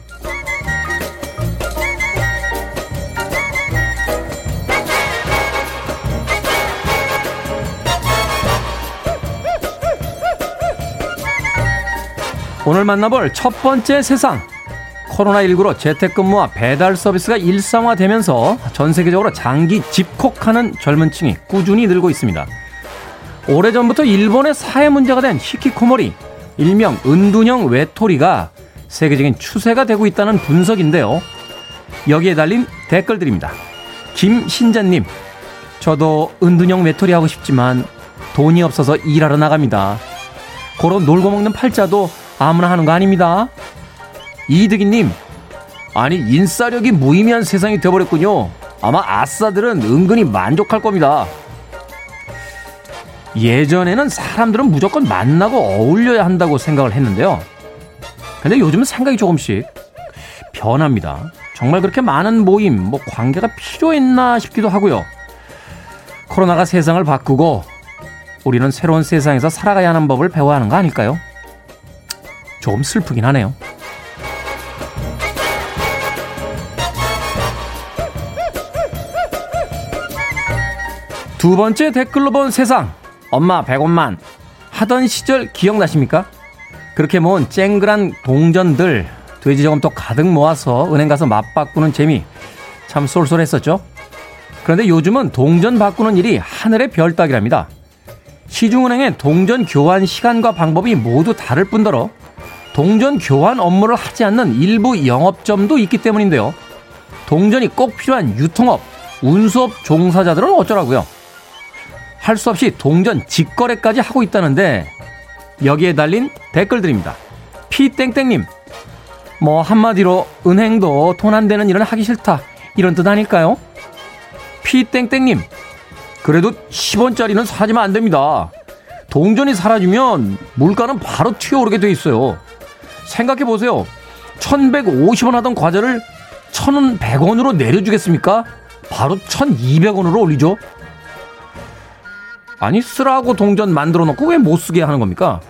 오늘 만나볼 첫 번째 세상. 코로나19로 재택근무와 배달 서비스가 일상화되면서 전 세계적으로 장기 집콕하는 젊은 층이 꾸준히 늘고 있습니다. 오래전부터 일본의 사회 문제가 된 히키코모리, 일명 은둔형 외톨이가 세계적인 추세가 되고 있다는 분석인데요. 여기에 달린 댓글들입니다. 김신자님, 저도 은둔형 외톨이 하고 싶지만 돈이 없어서 일하러 나갑니다. 그런 놀고 먹는 팔자도 아무나 하는 거 아닙니다. 이득이님, 아니 인싸력이 무의미한 세상이 되어버렸군요. 아마 아싸들은 은근히 만족할 겁니다. 예전에는 사람들은 무조건 만나고 어울려야 한다고 생각을 했는데요. 근데 요즘은 생각이 조금씩 변합니다. 정말 그렇게 많은 모임, 뭐 관계가 필요했나 싶기도 하고요. 코로나가 세상을 바꾸고 우리는 새로운 세상에서 살아가야 하는 법을 배워야 하는 거 아닐까요? 조금 슬프긴 하네요. 두 번째 댓글로 본 세상. 엄마 100원만 하던 시절 기억나십니까? 그렇게 모은 쨍그란 동전들 돼지 저금통 가득 모아서 은행 가서 맛바꾸는 재미 참 쏠쏠했었죠. 그런데 요즘은 동전 바꾸는 일이 하늘의 별 따기랍니다. 시중은행의 동전 교환 시간과 방법이 모두 다를 뿐더러 동전 교환 업무를 하지 않는 일부 영업점도 있기 때문인데요. 동전이 꼭 필요한 유통업, 운수업 종사자들은 어쩌라고요? 할 수 없이 동전 직거래까지 하고 있다는데 여기에 달린 댓글들입니다. 피땡땡님, 뭐 한마디로 은행도 돈 안 되는 일은 하기 싫다 이런 뜻 아닐까요? 피땡땡님, 그래도 10원짜리는 사지면 안 됩니다. 동전이 사라지면 물가는 바로 튀어오르게 돼 있어요. 생각해 보세요. 1150원 하던 과자를 1100원으로 내려주겠습니까? 바로 1200원으로 올리죠. 아니, 쓰라고 동전 만들어 놓고 왜 못 쓰게 하는 겁니까?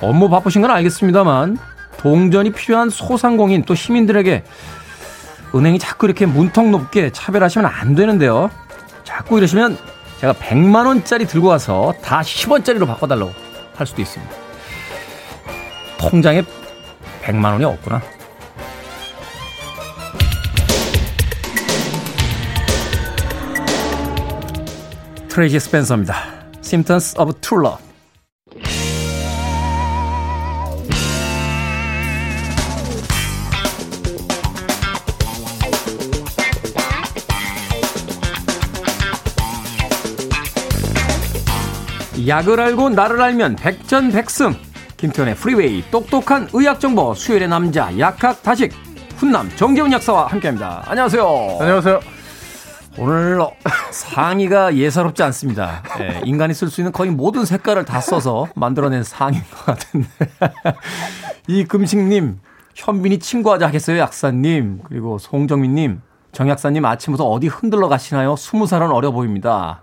업무 바쁘신 건 알겠습니다만, 동전이 필요한 소상공인 또 시민들에게 은행이 자꾸 이렇게 문턱 높게 차별하시면 안 되는데요. 자꾸 이러시면 제가 100만 원짜리 들고 와서 다 10원짜리로 바꿔달라고 할 수도 있습니다. 통장에 100만 원이 없구나. Tracie Spencer입니다. Symptoms of True Love. 약을 알고 나를 알면 백전백승 김태훈의 프리웨이 똑똑한 의학정보 수요일의 남자 약학 다식 훈남 정재훈 약사와 함께합니다. 안녕하세요. 안녕하세요. 오늘 상의가 예사롭지 않습니다. 네, 인간이 쓸 수 있는 거의 모든 색깔을 다 써서 만들어낸 상의인 것 같은데 이 금식님 현빈이 친구하자 하겠어요 약사님 그리고 송정민님 정약사님 아침부터 어디 흔들러 가시나요? 스무 살은 어려 보입니다.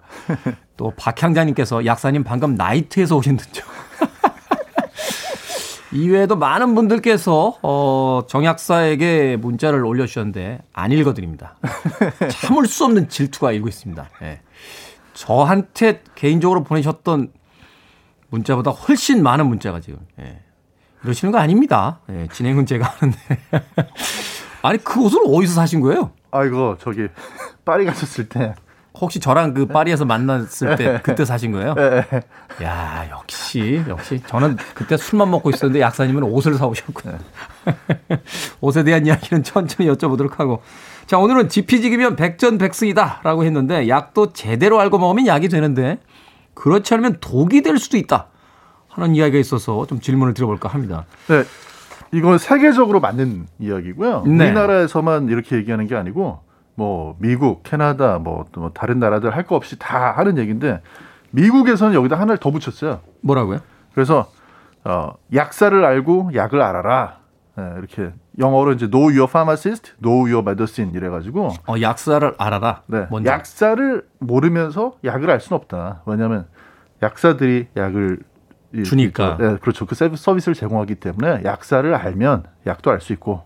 또 박향자님께서 약사님 방금 나이트에서 오신 듯요. 이외에도 많은 분들께서 어, 정약사에게 문자를 올려주셨는데 안 읽어드립니다. 참을 수 없는 질투가 일고 있습니다. 예. 저한테 개인적으로 보내셨던 문자보다 훨씬 많은 문자가 지금 예. 이러시는 거 아닙니다. 예. 진행은 제가 하는데 아니 그 옷을 어디서 사신 거예요? 아이고 저기 파리 가셨을 때 혹시 저랑 그 파리에서 만났을 때 네. 그때 사신 거예요? 네. 야 역시 역시 저는 그때 술만 먹고 있었는데 약사님은 옷을 사오셨군요. 네. 옷에 대한 이야기는 천천히 여쭤보도록 하고 자 오늘은 지피지기면 백전백승이다라고 했는데 약도 제대로 알고 먹으면 약이 되는데 그렇지 않으면 독이 될 수도 있다 하는 이야기가 있어서 좀 질문을 드려볼까 합니다. 네. 이건 세계적으로 맞는 이야기고요. 네. 우리나라에서만 이렇게 얘기하는 게 아니고 뭐 미국, 캐나다, 뭐또뭐 다른 나라들 할 거 없이 다 하는 얘기인데 미국에서는 여기다 하나를 더 붙였어요. 뭐라고요? 그래서 어, 약사를 알고 약을 알아라. 네, 이렇게 영어로 이제 know your pharmacist, know your medicine 이래가지고 어 약사를 알아라. 네, 먼저. 약사를 모르면서 약을 알 수는 없다. 왜냐하면 약사들이 약을 주니까. 네, 그렇죠. 그 서비스를 제공하기 때문에 약사를 알면 약도 알 수 있고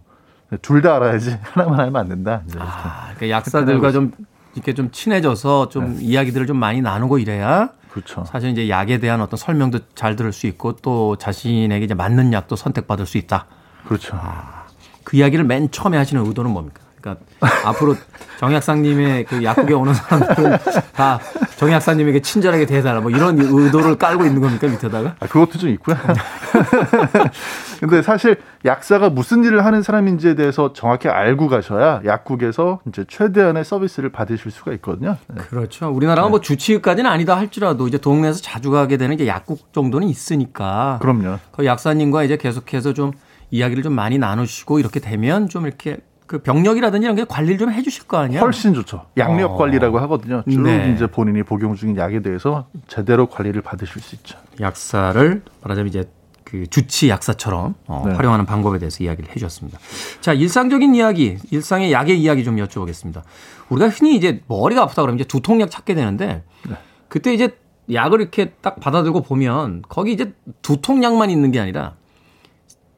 둘 다 알아야지 하나만 알면 안 된다. 이제 아, 그러니까 약사들과 좀 이렇게 좀 친해져서 좀 네. 이야기들을 좀 많이 나누고 이래야 그렇죠. 사실 이제 약에 대한 어떤 설명도 잘 들을 수 있고 또 자신에게 이제 맞는 약도 선택받을 수 있다. 그렇죠. 아, 그 이야기를 맨 처음에 하시는 의도는 뭡니까? 그러니까 앞으로 정약상님의 그 약국에 오는 사람들은 다 정 약사님에게 친절하게 대해달라 뭐 이런 의도를 깔고 있는 겁니까 밑에다가? 아, 그것도 좀 있고요. 근데 사실 약사가 무슨 일을 하는 사람인지에 대해서 정확히 알고 가셔야 약국에서 이제 최대한의 서비스를 받으실 수가 있거든요. 네. 그렇죠. 우리나라가 네. 뭐 주치의까지는 아니다 할지라도 이제 동네에서 자주 가게 되는 이제 약국 정도는 있으니까. 그럼요. 그 약사님과 이제 계속해서 좀 이야기를 좀 많이 나누시고 이렇게 되면 좀 이렇게 그 병력이라든지 이런 게 관리를 좀 해주실 거 아니에요? 훨씬 좋죠. 양력 어. 관리라고 하거든요. 쭉 네. 이제 본인이 복용 중인 약에 대해서 제대로 관리를 받으실 수 있죠. 약사를 말하자면 이제 그 주치 약사처럼 어, 네. 활용하는 방법에 대해서 이야기를 해주셨습니다. 자 일상적인 이야기, 일상의 약의 이야기 좀 여쭤보겠습니다. 우리가 흔히 이제 머리가 아프다 그러면 이제 두통약 찾게 되는데 네. 그때 이제 약을 이렇게 딱 받아들고 보면 거기 이제 두통약만 있는 게 아니라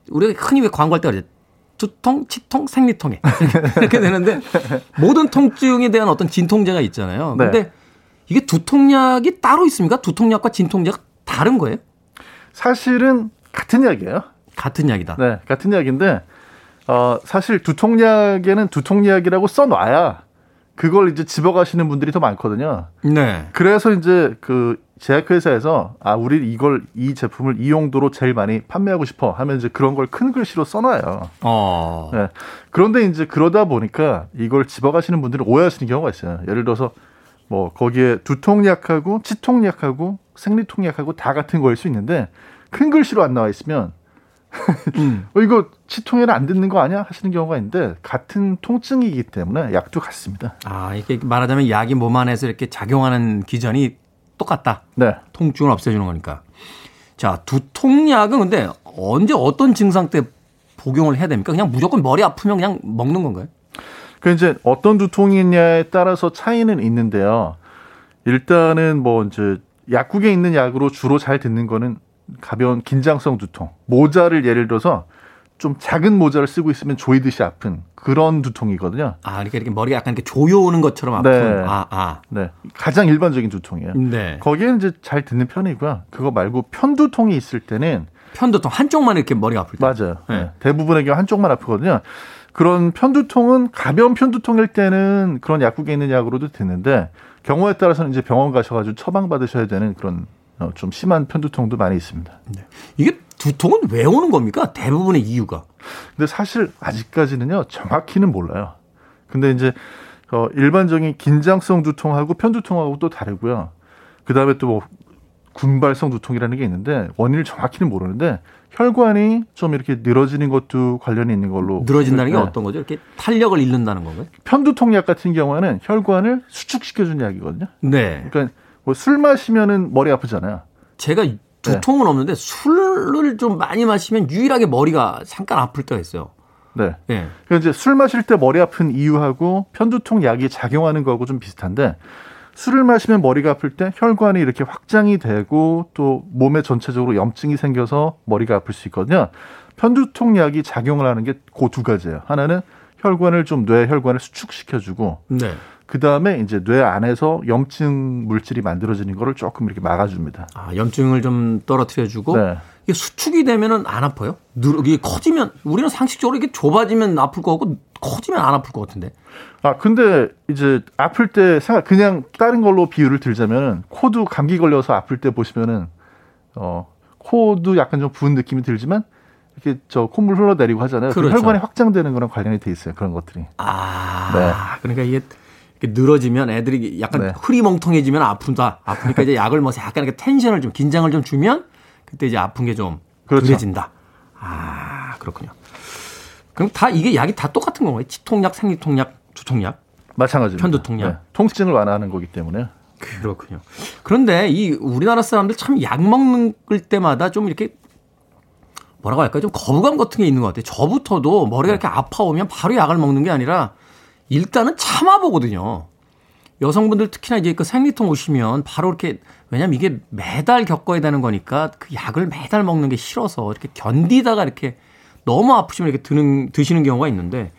우리가 흔히 왜 광고할 때 그러죠. 두통, 치통, 생리통에 이렇게 되는데 모든 통증에 대한 어떤 진통제가 있잖아요. 네. 근데 네. 이게 두통약이 따로 있습니까? 두통약과 진통제가 다른 거예요? 사실은 같은 약이에요. 같은 약이다. 네, 같은 약인데 어, 사실 두통약에는 두통약이라고 써놔야 그걸 이제 집어가시는 분들이 더 많거든요. 네. 그래서 이제 그 제약회사에서 아 우리 이걸 이 제품을 이 용도로 제일 많이 판매하고 싶어 하면 이제 그런 걸 큰 글씨로 써놔요. 어. 네. 그런데 이제 그러다 보니까 이걸 집어가시는 분들은 오해하시는 경우가 있어요. 예를 들어서 뭐 거기에 두통약하고 치통약하고 생리통약하고 다 같은 거일 수 있는데 큰 글씨로 안 나와 있으면 음. 어, 이거 치통에는 안 듣는 거 아니야? 하시는 경우가 있는데 같은 통증이기 때문에 약도 같습니다. 아, 이게 말하자면 약이 몸 안에서 이렇게 작용하는 기전이 똑같다. 네. 통증을 없애주는 거니까. 자, 두통약은 근데 언제 어떤 증상 때 복용을 해야 됩니까? 그냥 무조건 머리 아프면 그냥 먹는 건가요? 그 이제 어떤 두통이냐에 따라서 차이는 있는데요. 일단은 뭐 이제 약국에 있는 약으로 주로 잘 듣는 거는 가벼운 긴장성 두통. 모자를 예를 들어서 좀 작은 모자를 쓰고 있으면 조이듯이 아픈 그런 두통이거든요. 아, 그러니까 이렇게 머리가 약간 이렇게 조여오는 것처럼 아픈. 네. 아, 아. 네. 가장 일반적인 두통이에요. 네. 거기에 이제 잘 듣는 편이고요. 그거 말고 편두통이 있을 때는 편두통 한쪽만 이렇게 머리가 아플 때. 맞아요. 네. 네. 대부분의 경우 한쪽만 아프거든요. 그런 편두통은 가벼운 편두통일 때는 그런 약국에 있는 약으로도 되는데 경우에 따라서는 이제 병원 가셔가지고 처방 받으셔야 되는 그런 어, 좀 심한 편두통도 많이 있습니다. 네. 이게 두통은 왜 오는 겁니까? 대부분의 이유가. 근데 사실 아직까지는요 정확히는 몰라요. 근데 이제 어, 일반적인 긴장성 두통하고 편두통하고 또 다르고요. 그 다음에 또 뭐 군발성 두통이라는 게 있는데 원인을 정확히는 모르는데 혈관이 좀 이렇게 늘어지는 것도 관련이 있는 걸로 늘어진다는 게 어떤 거죠? 이렇게 탄력을 잃는다는 건가요? 편두통약 같은 경우에는 혈관을 수축시켜주는 약이거든요. 네. 그러니까 뭐 술 마시면은 머리 아프잖아요. 제가 두통은 네. 없는데 술을 좀 많이 마시면 유일하게 머리가 잠깐 아플 때가 있어요. 네. 네. 그러니까 이제 술 마실 때 머리 아픈 이유하고 편두통 약이 작용하는 거하고 좀 비슷한데 술을 마시면 머리가 아플 때 혈관이 이렇게 확장이 되고 또 몸에 전체적으로 염증이 생겨서 머리가 아플 수 있거든요. 편두통 약이 작용을 하는 게 그 두 가지예요. 하나는 혈관을 좀 뇌 혈관을 수축시켜주고 네. 그 다음에 이제 뇌 안에서 염증 물질이 만들어지는 거를 조금 이렇게 막아줍니다. 아, 염증을 좀 떨어뜨려주고 네. 이게 수축이 되면은 안 아파요? 이게 커지면 우리는 상식적으로 이게 좁아지면 아플 거 같고 커지면 안 아플 것 같은데. 아 근데 이제 아플 때 생각 그냥 다른 걸로 비유를 들자면 코도 감기 걸려서 아플 때 보시면은 어 코도 약간 좀 부은 느낌이 들지만 이렇게 저 콧물 흘러내리고 하잖아요. 그 그렇죠. 혈관이 확장되는 거랑 관련이 돼 있어요. 그런 것들이. 아, 네. 그러니까 이게 늘어지면 애들이 약간 네. 흐리멍텅해지면 아픈다. 아프니까 이제 약을 뭐 약간 이렇게 텐션을 좀 긴장을 좀 주면 그때 이제 아픈 게좀 그렇죠. 덜해진다. 아 그렇군요. 그럼 다 이게 약이 다 똑같은 건가요? 치통약, 생리통약, 두통약? 마찬가지입니다. 편두통약. 네. 통증을 완화하는 거기 때문에. 그렇군요. 그런데 이 우리나라 사람들 참 약 먹는 때마다 좀 이렇게 뭐라고 할까요? 좀 거부감 같은 게 있는 것 같아요. 저부터도 머리가 이렇게 아파오면 바로 약을 먹는 게 아니라 일단은 참아보거든요. 여성분들 특히나 이제 그 생리통 오시면 바로 이렇게 왜냐면 이게 매달 겪어야 되는 거니까 그 약을 매달 먹는 게 싫어서 이렇게 견디다가 이렇게 너무 아프시면 이렇게 드는 드시는 경우가 있는데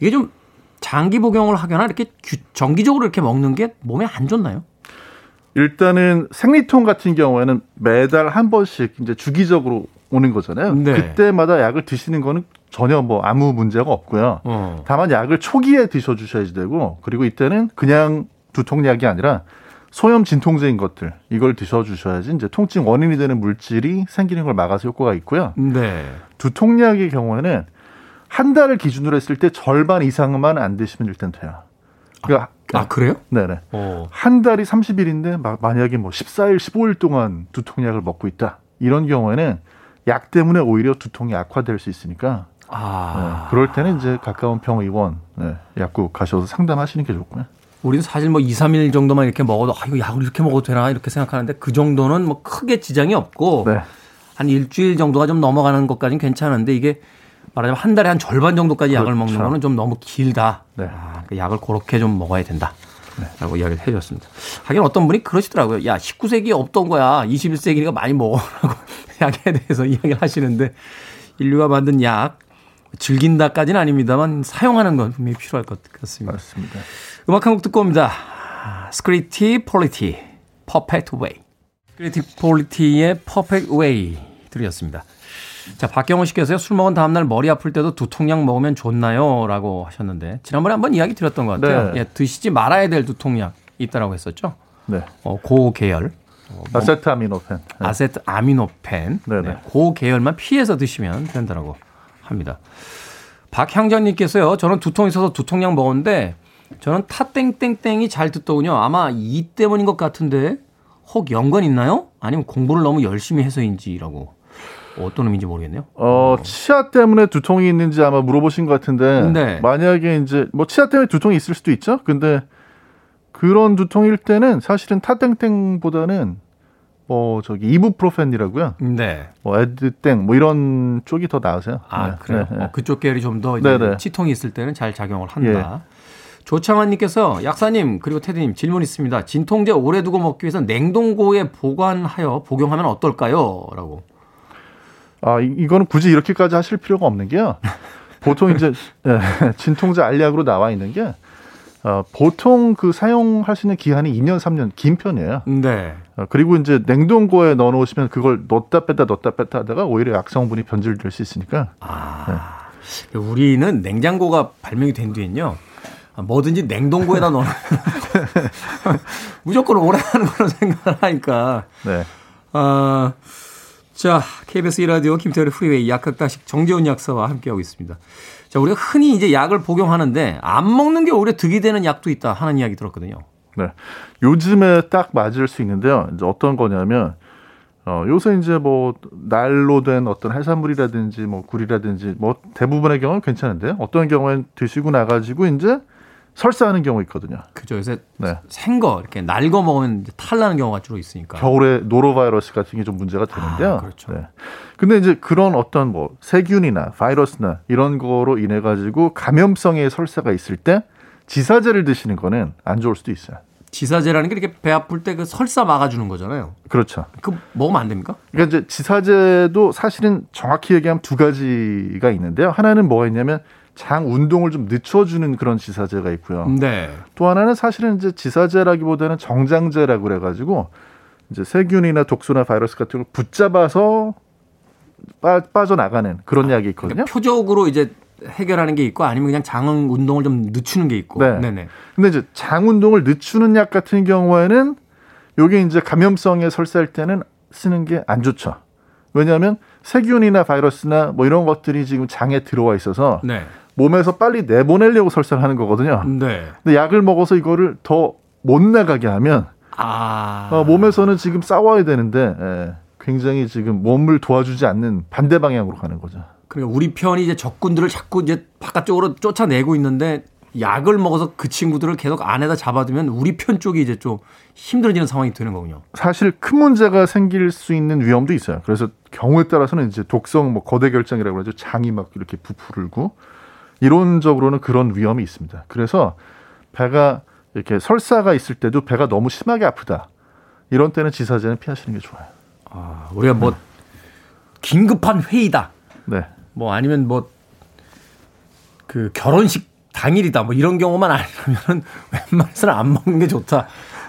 이게 좀 장기 복용을 하거나 이렇게 정기적으로 이렇게 먹는 게 몸에 안 좋나요? 일단은 생리통 같은 경우에는 매달 한 번씩 이제 주기적으로 오는 거잖아요. 네. 그때마다 약을 드시는 거는 전혀 뭐 아무 문제가 없고요. 어. 다만 약을 초기에 드셔 주셔야 되고 그리고 이때는 그냥 두통약이 아니라 소염 진통제인 것들 이걸 드셔 주셔야지 이제 통증 원인이 되는 물질이 생기는 걸 막아서 효과가 있고요. 네. 두통약의 경우에는 한 달을 기준으로 했을 때 절반 이상만 안 드시면 일단 돼요. 그러니까 아, 아 그래요? 네네. 오. 어. 한 달이 30일인데 만약에 뭐 14일, 15일 동안 두통약을 먹고 있다. 이런 경우에는 약 때문에 오히려 두통이 악화될 수 있으니까 아. 네, 그럴 때는 이제 가까운 병의원 네, 약국 가셔서 상담하시는 게 좋고요. 우리는 사실 뭐 2, 3일 정도만 이렇게 먹어도 아 이거 약을 이렇게 먹어도 되나 이렇게 생각하는데 그 정도는 뭐 크게 지장이 없고 네. 한 일주일 정도가 좀 넘어가는 것까지는 괜찮은데 이게 말하자면 한 달에 한 절반 정도까지 그렇죠. 약을 먹는 거는 좀 너무 길다. 네. 아, 그 약을 그렇게 좀 먹어야 된다. 네. 라고 이야기를 해 주셨습니다. 하긴 어떤 분이 그러시더라고요. 야, 19세기에 없던 거야. 21세기니까 많이 먹어라고 약에 대해서 이야기를 하시는데 인류가 만든 약 즐긴다까지는 아닙니다만 사용하는 건 분명히 필요할 것 같습니다. 맞습니다. 음악 한 곡 듣고 옵니다. Scritti Politti, Perfect Way. Scritti Politti의 Perfect Way 들으셨습니다. 자, 박경호 씨께서요, 술 먹은 다음 날 머리 아플 때도 두통약 먹으면 좋나요? 라고 하셨는데, 지난번에 한번 이야기 드렸던 것 같아요. 네. 예, 드시지 말아야 될 두통약 있다라고 했었죠. 네. 어, 고 계열. 어, 뭐, 아세트 아미노펜. 네. 아세트 아미노펜. 네, 네. 고 계열만 피해서 드시면 된다라고 합니다. 박향전님께서요, 저는 두통 있어서 두통약 먹었는데, 저는 타땡땡땡이 잘 듣더군요. 아마 이 때문인 것 같은데, 혹 연관 있나요? 아니면 공부를 너무 열심히 해서인지라고. 어떤 의미인지 모르겠네요. 어, 치아 때문에 두통이 있는지 아마 물어보신 것 같은데 네. 만약에 이제 뭐 치아 때문에 두통이 있을 수도 있죠. 근데 그런 두통일 때는 사실은 타땡땡보다는 뭐 저기 이부프로펜이라고요. 네. 뭐 에드땡 뭐 이런 쪽이 더 나으세요. 아 네. 그래요. 네. 어, 그쪽 계열이 좀 더 치통이 있을 때는 잘 작용을 한다. 예. 조창환님께서 약사님 그리고 테드님 질문 있습니다. 진통제 오래 두고 먹기 위해서 냉동고에 보관하여 복용하면 어떨까요?라고. 아, 이거는 굳이 이렇게까지 하실 필요가 없는 게요. 보통 이제 예, 진통제 알약으로 나와 있는 게 어, 보통 그 사용할 수 있는 기한이 2년, 3년 긴 편이에요. 네. 어, 그리고 이제 냉동고에 넣어 놓으시면 그걸 넣었다 뺐다 넣었다 뺐다 하다가 오히려 약성분이 변질될 수 있으니까. 아. 네. 우리는 냉장고가 발명이 된 뒤엔요. 뭐든지 냉동고에다 넣어 무조건 오래 하는 걸로 생각을 하니까. 네. 어, 자, KBS 1라디오 김태훈의 프리웨이 약학다식 정재훈 약사와 함께하고 있습니다. 자, 우리가 흔히 이제 약을 복용하는데 안 먹는 게 오히려 득이 되는 약도 있다 하는 이야기 들었거든요. 네. 요즘에 딱 맞을 수 있는데요. 이제 어떤 거냐면 어, 요새 이제 뭐 날로 된 어떤 해산물이라든지 뭐 굴이라든지 뭐 대부분의 경우는 괜찮은데요. 어떤 경우엔 드시고 나가지고 이제 설사하는 경우 있거든요. 그죠. 요새 네. 생거 이렇게 날거 먹으면 탈나는 경우가 주로 있으니까. 겨울에 노로바이러스 같은 게 좀 문제가 되는데요. 아, 그렇죠. 네. 근데 이제 그런 어떤 뭐 세균이나 바이러스나 이런 거로 인해 가지고 감염성의 설사가 있을 때 지사제를 드시는 거는 안 좋을 수도 있어요. 지사제라는 게 이렇게 배 아플 때 그 설사 막아주는 거잖아요. 그렇죠. 그 먹으면 안 됩니까? 그러니까 이제 지사제도 사실은 정확히 얘기하면 두 가지가 있는데요. 하나는 뭐가 있냐면 장 운동을 좀 늦춰주는 그런 지사제가 있고요. 네. 또 하나는 사실은 이제 지사제라기보다는 정장제라고 그래가지고 이제 세균이나 독소나 바이러스 같은 걸 붙잡아서 빠, 빠져나가는 그런 아, 약이 있거든요. 그러니까 표적으로 이제 해결하는 게 있고 아니면 그냥 장 운동을 좀 늦추는 게 있고. 네. 네네. 근데 이제 장 운동을 늦추는 약 같은 경우에는 요게 이제 감염성에 설사할 때는 쓰는 게 안 좋죠. 왜냐하면 세균이나 바이러스나 뭐 이런 것들이 지금 장에 들어와 있어서 네. 몸에서 빨리 내보내려고 설사를 하는 거거든요. 네. 근데 약을 먹어서 이거를 더 못 나가게 하면 아... 어, 몸에서는 지금 싸워야 되는데 예, 굉장히 지금 몸을 도와주지 않는 반대 방향으로 가는 거죠. 그러니까 우리 편이 이제 적군들을 자꾸 이제 바깥쪽으로 쫓아내고 있는데 약을 먹어서 그 친구들을 계속 안에다 잡아두면 우리 편 쪽이 이제 좀 힘들어지는 상황이 되는 거군요. 사실 큰 문제가 생길 수 있는 위험도 있어요. 그래서 경우에 따라서는 이제 독성 뭐 거대 결장이라고 하죠. 장이 막 이렇게 부풀고 이론적으로는 그런 위험이 있습니다. 그래서 배가 이렇게 설사가 있을 때도 배가 너무 심하게 아프다. 이런 때는 지사제는 피하시는 게 좋아요. 아, 우리가 뭐 긴급한 회의다. 네. 뭐 아니면 뭐 그 결혼식 당일이다. 뭐 이런 경우만 아니면 웬만해서는 안 먹는 게 좋다.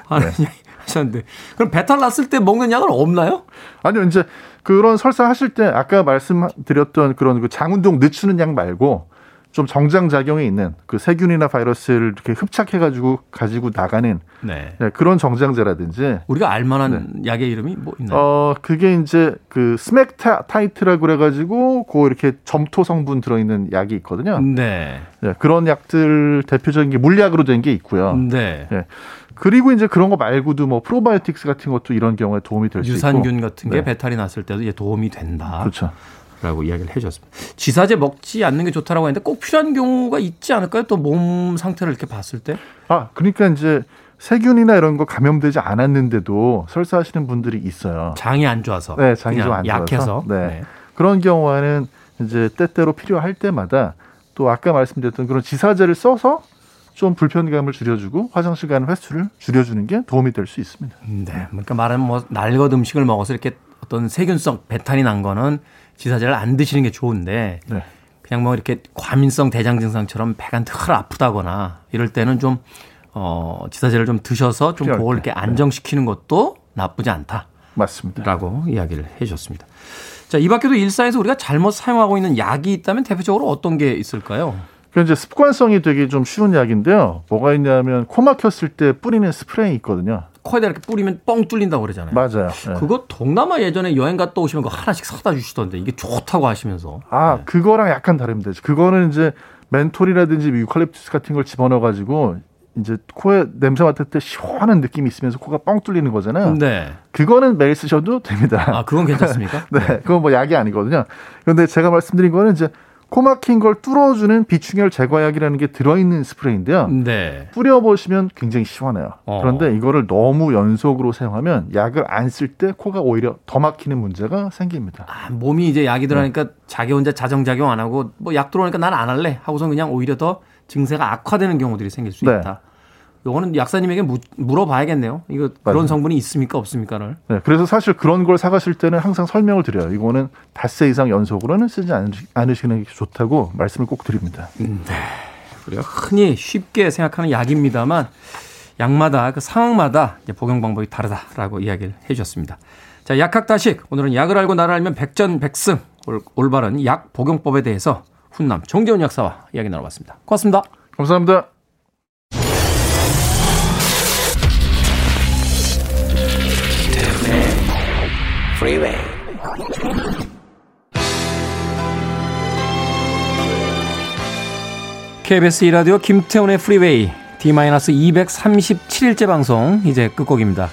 하는 네. 하셨는데 그럼 배탈 났을 때 먹는 약은 없나요? 아니요, 이제 그런 설사 하실 때 아까 말씀드렸던 그런 그 장운동 늦추는 약 말고 좀 정장 작용에 있는 그 세균이나 바이러스를 이렇게 흡착해 가지고 가지고 나가는 네. 네, 그런 정장제라든지 우리가 알만한 네. 약의 이름이 뭐 있나요? 어 그게 이제 그 스맥 타이트라고 그래가지고 그 이렇게 점토 성분 들어있는 약이 있거든요. 네. 네. 그런 약들 대표적인 게 물약으로 된 게 있고요. 네. 네. 그리고 이제 그런 거 말고도 뭐 프로바이오틱스 같은 것도 이런 경우에 도움이 될 수 있고 유산균 같은 게 네. 배탈이 났을 때도 이제 도움이 된다. 그렇죠. 라고 이야기를 해줬습니다. 지사제 먹지 않는 게 좋다라고 했는데 꼭 필요한 경우가 있지 않을까요? 또 몸 상태를 이렇게 봤을 때? 아, 그러니까 이제 세균이나 이런 거 감염되지 않았는데도 설사하시는 분들이 있어요. 장이 안 좋아서. 네, 장이 좀 안 좋아서. 약해서. 네. 네. 그런 경우에는 이제 때때로 필요할 때마다 또 아까 말씀드렸던 그런 지사제를 써서 좀 불편감을 줄여주고 화장실 가는 횟수를 줄여주는 게 도움이 될 수 있습니다. 네. 그러니까 말하면 뭐 날것 음식을 먹어서 이렇게 어떤 세균성 배탈이 난 거는 지사제를 안 드시는 게 좋은데 네. 그냥 뭐 이렇게 과민성 대장 증상처럼 배가 늘 아프다거나 이럴 때는 좀 어, 지사제를 좀 드셔서 좀 그걸 이렇게 네. 안정시키는 것도 나쁘지 않다. 맞습니다. 라고 이야기를 해 주셨습니다. 자, 이 밖에도 일상에서 우리가 잘못 사용하고 있는 약이 있다면 대표적으로 어떤 게 있을까요? 그 이제 습관성이 되게 좀 쉬운 약인데요. 뭐가 있냐면 코 막혔을 때 뿌리는 스프레이 있거든요. 코에다 이렇게 뿌리면 뻥 뚫린다고 그러잖아요. 맞아요. 네. 그거 동남아 예전에 여행 갔다 오시면 그거 하나씩 사다 주시던데 이게 좋다고 하시면서. 아, 네. 그거랑 약간 다릅니다. 그거는 이제 멘톨이라든지 유칼립투스 같은 걸 집어넣어 가지고 이제 코에 냄새 맡을 때 시원한 느낌이 있으면서 코가 뻥 뚫리는 거잖아요. 네. 그거는 매일 쓰셔도 됩니다. 아, 그건 괜찮습니까? 네. 네. 그건 뭐 약이 아니거든요. 그런데 제가 말씀드린 거는 이제 코 막힌 걸 뚫어주는 비충혈 제거약이라는 게 들어있는 스프레이인데요. 네. 뿌려보시면 굉장히 시원해요. 어. 그런데 이거를 너무 연속으로 사용하면 약을 안 쓸 때 코가 오히려 더 막히는 문제가 생깁니다. 아, 몸이 이제 약이 들어가니까 네. 자기 혼자 자정작용 안 하고 뭐 약 들어오니까 난 안 할래 하고서 그냥 오히려 더 증세가 악화되는 경우들이 생길 수 네. 있다. 요거는 약사님에게 무, 물어봐야겠네요. 이거 그런 맞아요. 성분이 있습니까 없습니까를. 네, 그래서 사실 그런 걸 사가실 때는 항상 설명을 드려요. 이거는 닷새 이상 연속으로는 쓰지 않으시 는 게 좋다고 말씀을 꼭 드립니다. 음, 네. 우리가 흔히 쉽게 생각하는 약입니다만 약마다 그 상황마다 복용 방법이 다르다라고 이야기를 해주셨습니다. 자, 약학다식 오늘은 약을 알고 나를 알면 백전백승 올 바른 약 복용법에 대해서 훈남 정재훈 약사와 이야기 나눠봤습니다. 고맙습니다. 감사합니다. Freeway. KBS 이라디오 김태훈의 프리웨이 D-237일째 방송 이제 끝곡입니다.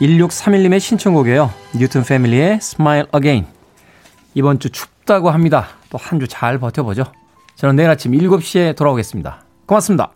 1631님의 신청곡이에요. 뉴튼 패밀리의 Smile Again. 이번 주 춥다고 합니다. 또 한 주 잘 버텨보죠. 저는 내일 아침 7시에 돌아오겠습니다. 고맙습니다.